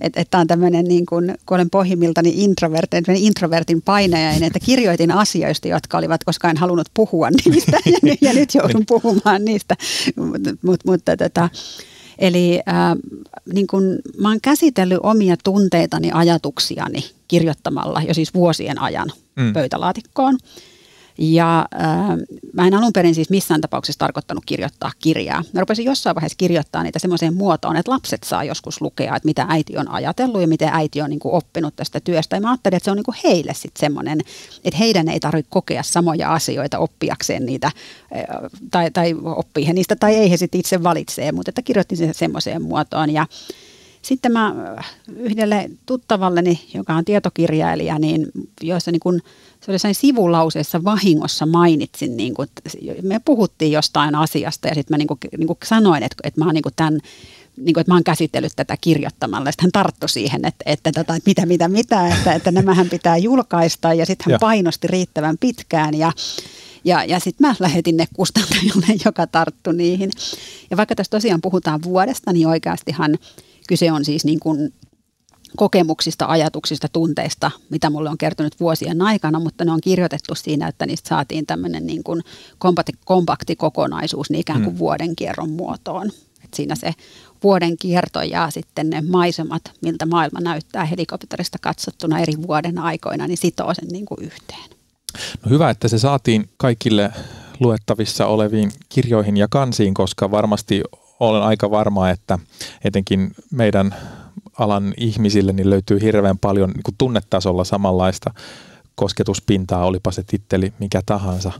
että, että on tämmöinen, niin kuin, kun olen pohjimmiltani introvert, introvertin painajainen, että kirjoitin asioista, jotka olivat, koska en halunnut puhua niistä, ja, ja nyt joudun puhumaan niistä, mutta, mutta, mutta tota, Eli äh, niin kun, mä oon käsitellyt omia tunteitani, ajatuksiani kirjoittamalla jo siis vuosien ajan mm. pöytälaatikkoon. Ja äh, mä en alun perin siis missään tapauksessa tarkoittanut kirjoittaa kirjaa. Mä rupesin jossain vaiheessa kirjoittaa niitä semmoiseen muotoon, että lapset saa joskus lukea, että mitä äiti on ajatellut ja miten äiti on niin kuin oppinut tästä työstä. Ja mä ajattelin, että se on niin kuin heille sitten semmoinen, että heidän ei tarvitse kokea samoja asioita oppiakseen niitä, äh, tai, tai oppii he niistä, tai ei he sitten itse valitsee, mutta että kirjoitin sen semmoiseen muotoon. Ja sitten mä äh, yhdelle tuttavalleni, joka on tietokirjailija, niin joissa niin kun, se oli sivulauseessa vahingossa mainitsin, niin kun, me puhuttiin jostain asiasta ja sitten mä niin kun, niin kun sanoin, että, että mä oon niin tämän niin kuin, että mä oon käsitellyt tätä kirjoittamalla. Sitten hän tarttui siihen, että, että, tota, että mitä, mitä, mitä, että, että nämähän pitää julkaista. Ja sitten hän ja. painosti riittävän pitkään ja, ja, ja sitten mä lähetin ne kustantajalle, joka tarttui niihin. Ja vaikka tässä tosiaan puhutaan vuodesta, niin oikeastihan Kyse on siis niin kuin kokemuksista, ajatuksista, tunteista, mitä mulle on kertonut vuosien aikana, mutta ne on kirjoitettu siinä, että niistä saatiin tämmöinen niin kuin kompakti, kompakti kokonaisuus niin ikään kuin hmm. vuoden kierron muotoon. Et siinä se vuoden kierto ja sitten ne maisemat, miltä maailma näyttää helikopterista katsottuna eri vuoden aikoina, niin sitoo sen niin kuin yhteen. No hyvä, että se saatiin kaikille luettavissa oleviin kirjoihin ja kansiin, koska varmasti olen aika varma, että etenkin meidän alan ihmisille niin löytyy hirveän paljon niin tunnetasolla samanlaista kosketuspintaa, olipa se titteli mikä tahansa.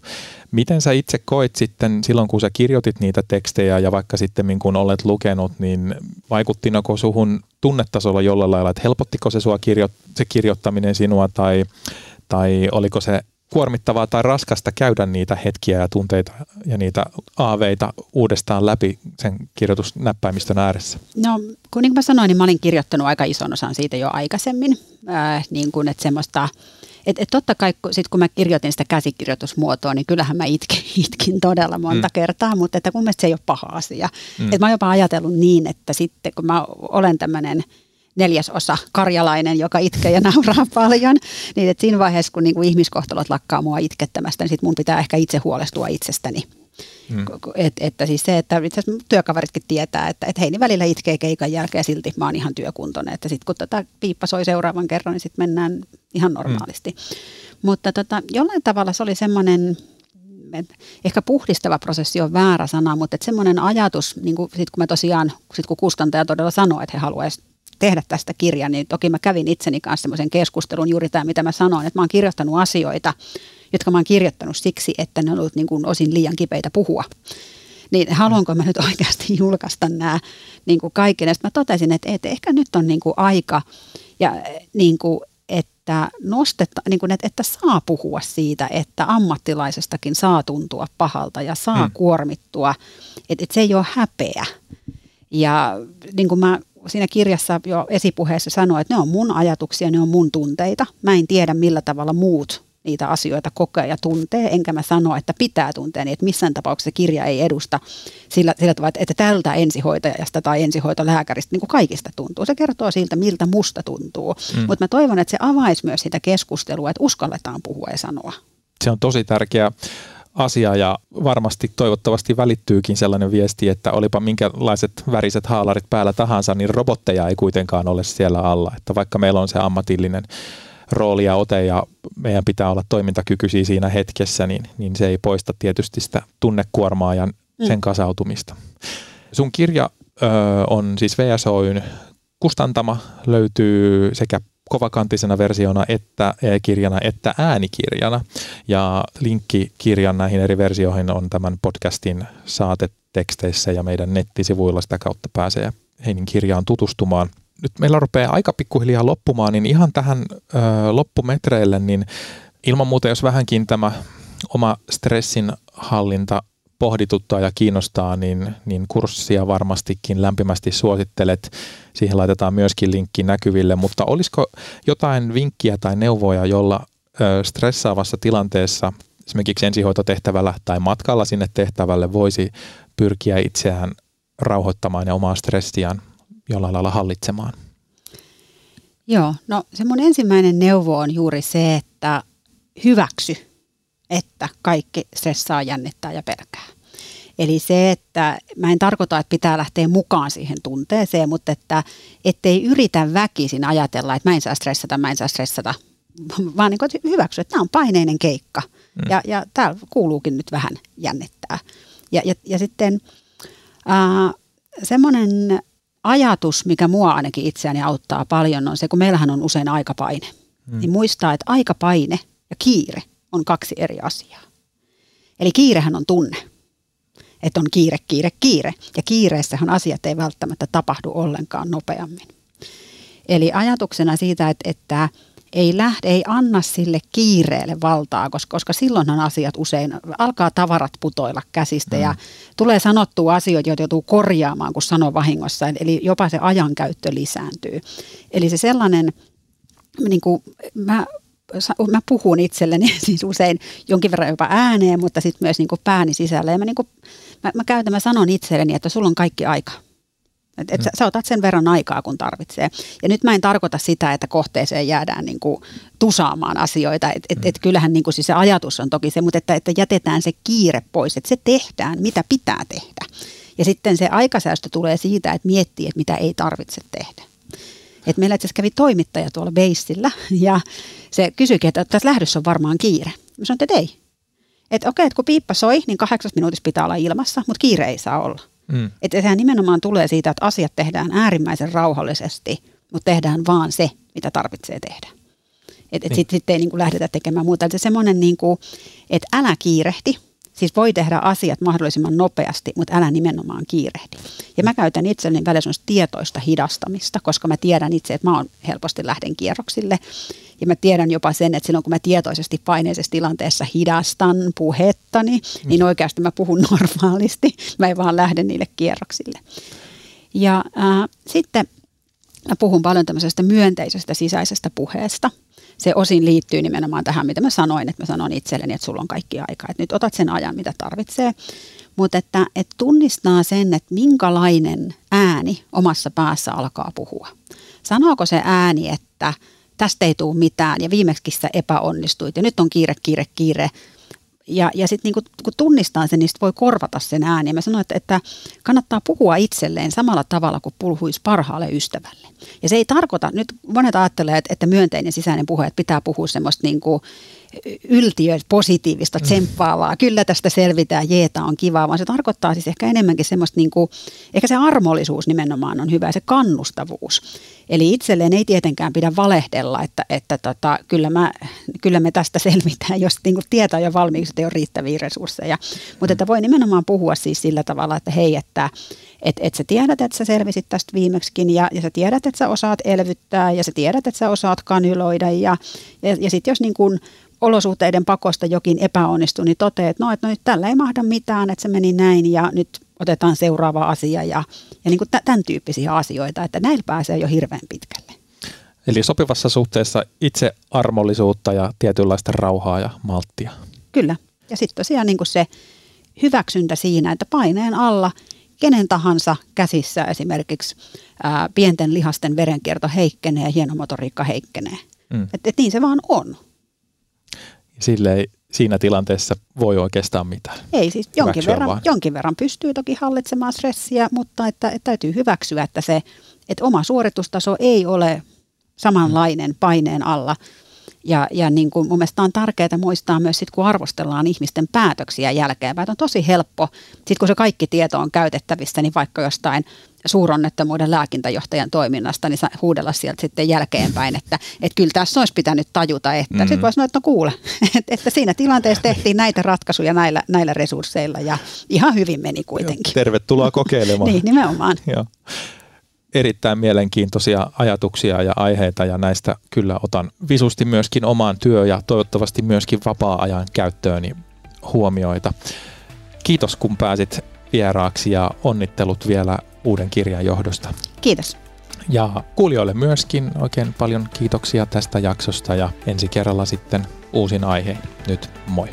Miten sä itse koit sitten silloin, kun sä kirjoitit niitä tekstejä ja vaikka sitten kun olet lukenut, niin vaikuttiko suhun tunnetasolla jollain lailla, että helpottiko se sua kirjo- se kirjoittaminen sinua tai, tai oliko se kuormittavaa tai raskasta käydä niitä hetkiä ja tunteita ja niitä aaveita uudestaan läpi sen kirjoitusnäppäimistön ääressä? No, kun niin kuin mä sanoin, niin mä olin kirjoittanut aika ison osan siitä jo aikaisemmin. Äh, niin kuin, että semmoista, et, et totta kai sit kun mä kirjoitin sitä käsikirjoitusmuotoa, niin kyllähän mä itkin, itkin todella monta mm. kertaa, mutta että kun mielestä se ei ole paha asia. Mm. Et mä oon jopa ajatellut niin, että sitten kun mä olen tämmöinen – neljäsosa karjalainen, joka itkee ja nauraa paljon, niin että siinä vaiheessa, kun niin kuin ihmiskohtalot lakkaa mua itkettämästä, niin sit mun pitää ehkä itse huolestua itsestäni. Hmm. Et, että siis se, että itse työkaveritkin tietää, että et hei, niin välillä itkee keikan jälkeen silti mä oon ihan työkuntoinen. Että sitten kun tätä piippa soi seuraavan kerran, niin sitten mennään ihan normaalisti. Hmm. Mutta tota, jollain tavalla se oli semmoinen, ehkä puhdistava prosessi on väärä sana, mutta semmoinen ajatus, niin kuin sit kun mä tosiaan, sit kun kustantaja todella sanoo, että he haluaisivat tehdä tästä kirjan, niin toki mä kävin itseni kanssa semmoisen keskustelun juuri tämä, mitä mä sanoin, että mä oon kirjoittanut asioita, jotka mä oon kirjoittanut siksi, että ne on ollut niin kuin osin liian kipeitä puhua. Niin haluanko mä nyt oikeasti julkaista nämä niin kuin kaikki. Ja mä totesin, että, että ehkä nyt on niin kuin aika, ja niin kuin, että, nostetta, niin kuin, että, että saa puhua siitä, että ammattilaisestakin saa tuntua pahalta ja saa hmm. kuormittua. Että, että se ei ole häpeä. Ja niin kuin mä siinä kirjassa jo esipuheessa sanoi, että ne on mun ajatuksia, ne on mun tunteita. Mä en tiedä millä tavalla muut niitä asioita kokee ja tuntee, enkä mä sano, että pitää tuntea, niin että missään tapauksessa kirja ei edusta sillä, sillä tavalla, että tältä ensihoitajasta tai ensihoitolääkäristä niin kuin kaikista tuntuu. Se kertoo siltä, miltä musta tuntuu. Mm. Mutta mä toivon, että se avaisi myös sitä keskustelua, että uskalletaan puhua ja sanoa. Se on tosi tärkeää asia ja varmasti toivottavasti välittyykin sellainen viesti, että olipa minkälaiset väriset haalarit päällä tahansa, niin robotteja ei kuitenkaan ole siellä alla. Että vaikka meillä on se ammatillinen rooli ja ote ja meidän pitää olla toimintakykyisiä siinä hetkessä, niin, niin se ei poista tietysti sitä tunnekuormaa ja mm. sen kasautumista. Sun kirja ö, on siis VSOYn kustantama, löytyy sekä kovakantisena versiona että e-kirjana että äänikirjana. Ja linkki kirjan näihin eri versioihin on tämän podcastin saateteksteissä ja meidän nettisivuilla sitä kautta pääsee Heinin kirjaan tutustumaan. Nyt meillä rupeaa aika pikkuhiljaa loppumaan, niin ihan tähän ö, loppumetreille, niin ilman muuta jos vähänkin tämä oma stressin hallinta pohdituttaa ja kiinnostaa, niin, niin kurssia varmastikin lämpimästi suosittelet. Siihen laitetaan myöskin linkki näkyville, mutta olisiko jotain vinkkiä tai neuvoja, jolla stressaavassa tilanteessa esimerkiksi ensihoitotehtävällä tai matkalla sinne tehtävälle voisi pyrkiä itseään rauhoittamaan ja omaa stressiään jollain lailla hallitsemaan? Joo, no se mun ensimmäinen neuvo on juuri se, että hyväksy että kaikki stressaa, jännittää ja pelkää. Eli se, että mä en tarkoita, että pitää lähteä mukaan siihen tunteeseen, mutta että ettei yritä väkisin ajatella, että mä en saa stressata, mä en saa stressata, vaan niin kuin hyväksy, että tämä on paineinen keikka mm. ja, ja täällä kuuluukin nyt vähän jännittää. Ja, ja, ja sitten äh, semmoinen ajatus, mikä mua ainakin itseäni auttaa paljon, on se, kun meillähän on usein aikapaine. Mm. Niin muistaa, että aikapaine ja kiire – on kaksi eri asiaa. Eli kiirehän on tunne, että on kiire, kiire, kiire. Ja kiireessähän asiat ei välttämättä tapahdu ollenkaan nopeammin. Eli ajatuksena siitä, että, että ei lähde, ei anna sille kiireelle valtaa, koska, koska silloinhan asiat usein alkaa tavarat putoilla käsistä mm. ja tulee sanottua asioita, joita joutuu korjaamaan, kun sanoo vahingossa. Eli jopa se ajankäyttö lisääntyy. Eli se sellainen, niin kuin mä mä puhun itselleni siis usein jonkin verran jopa ääneen, mutta sitten myös niin kuin pääni sisällä. Ja mä, niin kuin, mä, mä käytän, mä sanon itselleni, että sulla on kaikki aika. Et, et mm. sä, sä otat sen verran aikaa, kun tarvitsee. Ja nyt mä en tarkoita sitä, että kohteeseen jäädään niin kuin tusaamaan asioita. Et, et, mm. et kyllähän niin kuin siis se ajatus on toki se, mutta että, että jätetään se kiire pois, että se tehdään, mitä pitää tehdä. Ja sitten se aikasäästö tulee siitä, että miettii, että mitä ei tarvitse tehdä. Et meillä itse kävi toimittaja tuolla Beisillä ja se kysyikin, että tässä lähdössä on varmaan kiire. Mä sanoin, että ei. Että okei, että kun piippa soi, niin kahdeksas minuutissa pitää olla ilmassa, mutta kiire ei saa olla. Mm. Että sehän nimenomaan tulee siitä, että asiat tehdään äärimmäisen rauhallisesti, mutta tehdään vaan se, mitä tarvitsee tehdä. Että et niin. sitten sit ei niin kuin lähdetä tekemään muuta. Että semmoinen, niin kuin, että älä kiirehti, Siis voi tehdä asiat mahdollisimman nopeasti, mutta älä nimenomaan kiirehdi. Ja mä käytän itselleni välillä tietoista hidastamista, koska mä tiedän itse, että mä oon helposti lähden kierroksille. Ja mä tiedän jopa sen, että silloin kun mä tietoisesti paineisessa tilanteessa hidastan puhettani, mm. niin oikeasti mä puhun normaalisti. Mä en vaan lähde niille kierroksille. Ja äh, sitten mä puhun paljon tämmöisestä myönteisestä sisäisestä puheesta – se osin liittyy nimenomaan tähän, mitä mä sanoin, että mä sanon itselleni, että sulla on kaikki aika. Että nyt otat sen ajan, mitä tarvitsee. Mutta että, että tunnistaa sen, että minkälainen ääni omassa päässä alkaa puhua. Sanooko se ääni, että tästä ei tule mitään ja viimeksi sä epäonnistuit ja nyt on kiire, kiire, kiire ja, ja sitten niinku, kun tunnistaa sen, niin sit voi korvata sen ääni. Mä sanoin, että, että kannattaa puhua itselleen samalla tavalla kuin puhuisi parhaalle ystävälle. Ja se ei tarkoita, nyt monet ajattelee, että, että myönteinen sisäinen puhe, että pitää puhua semmoista niinku yltiö, positiivista, mm. tsemppaavaa. Kyllä tästä selvitään, jeeta on kivaa, vaan se tarkoittaa siis ehkä enemmänkin semmoista, niinku, ehkä se armollisuus nimenomaan on hyvä, se kannustavuus. Eli itselleen ei tietenkään pidä valehdella, että, että tota, kyllä, mä, kyllä me tästä selvitään, jos niin kuin tietää jo valmiiksi, että ei ole riittäviä resursseja. Mutta että voi nimenomaan puhua siis sillä tavalla, että hei, että et, et sä tiedät, että sä selvisit tästä viimeksikin ja, ja sä tiedät, että sä osaat elvyttää ja sä tiedät, että sä osaat kanyloida ja, ja, ja sitten jos niin kuin olosuhteiden pakosta jokin epäonnistuu, niin toteat, että no, että no nyt tällä ei mahda mitään, että se meni näin ja nyt otetaan seuraava asia ja, ja niin kuin tämän tyyppisiä asioita, että näillä pääsee jo hirveän pitkälle. Eli sopivassa suhteessa itse armollisuutta ja tietynlaista rauhaa ja malttia. Kyllä. Ja sitten tosiaan niin kuin se hyväksyntä siinä, että paineen alla kenen tahansa käsissä esimerkiksi ää, pienten lihasten verenkierto heikkenee ja hienomotoriikka heikkenee. Mm. Että et niin se vaan on. Sille ei siinä tilanteessa voi oikeastaan mitään. Ei siis jonkin verran, jonkin verran pystyy toki hallitsemaan stressiä, mutta että, että täytyy hyväksyä, että se että oma suoritustaso ei ole samanlainen paineen alla. Ja, ja niin kuin mun mielestä on tärkeää muistaa myös sit, kun arvostellaan ihmisten päätöksiä jälkeenpäin. Että on tosi helppo, sit kun se kaikki tieto on käytettävissä, niin vaikka jostain suuronnettomuuden lääkintäjohtajan toiminnasta, niin huudella sieltä sitten jälkeenpäin, että, että kyllä tässä olisi pitänyt tajuta, että mm. sitten voisi sanoa, että no kuule, että, että siinä tilanteessa tehtiin näitä ratkaisuja näillä, näillä resursseilla ja ihan hyvin meni kuitenkin. Tervetuloa kokeilemaan. niin, nimenomaan. Joo erittäin mielenkiintoisia ajatuksia ja aiheita ja näistä kyllä otan visusti myöskin omaan työ- ja toivottavasti myöskin vapaa-ajan käyttööni huomioita. Kiitos kun pääsit vieraaksi ja onnittelut vielä uuden kirjan johdosta. Kiitos. Ja kuulijoille myöskin oikein paljon kiitoksia tästä jaksosta ja ensi kerralla sitten uusin aihe. Nyt moi.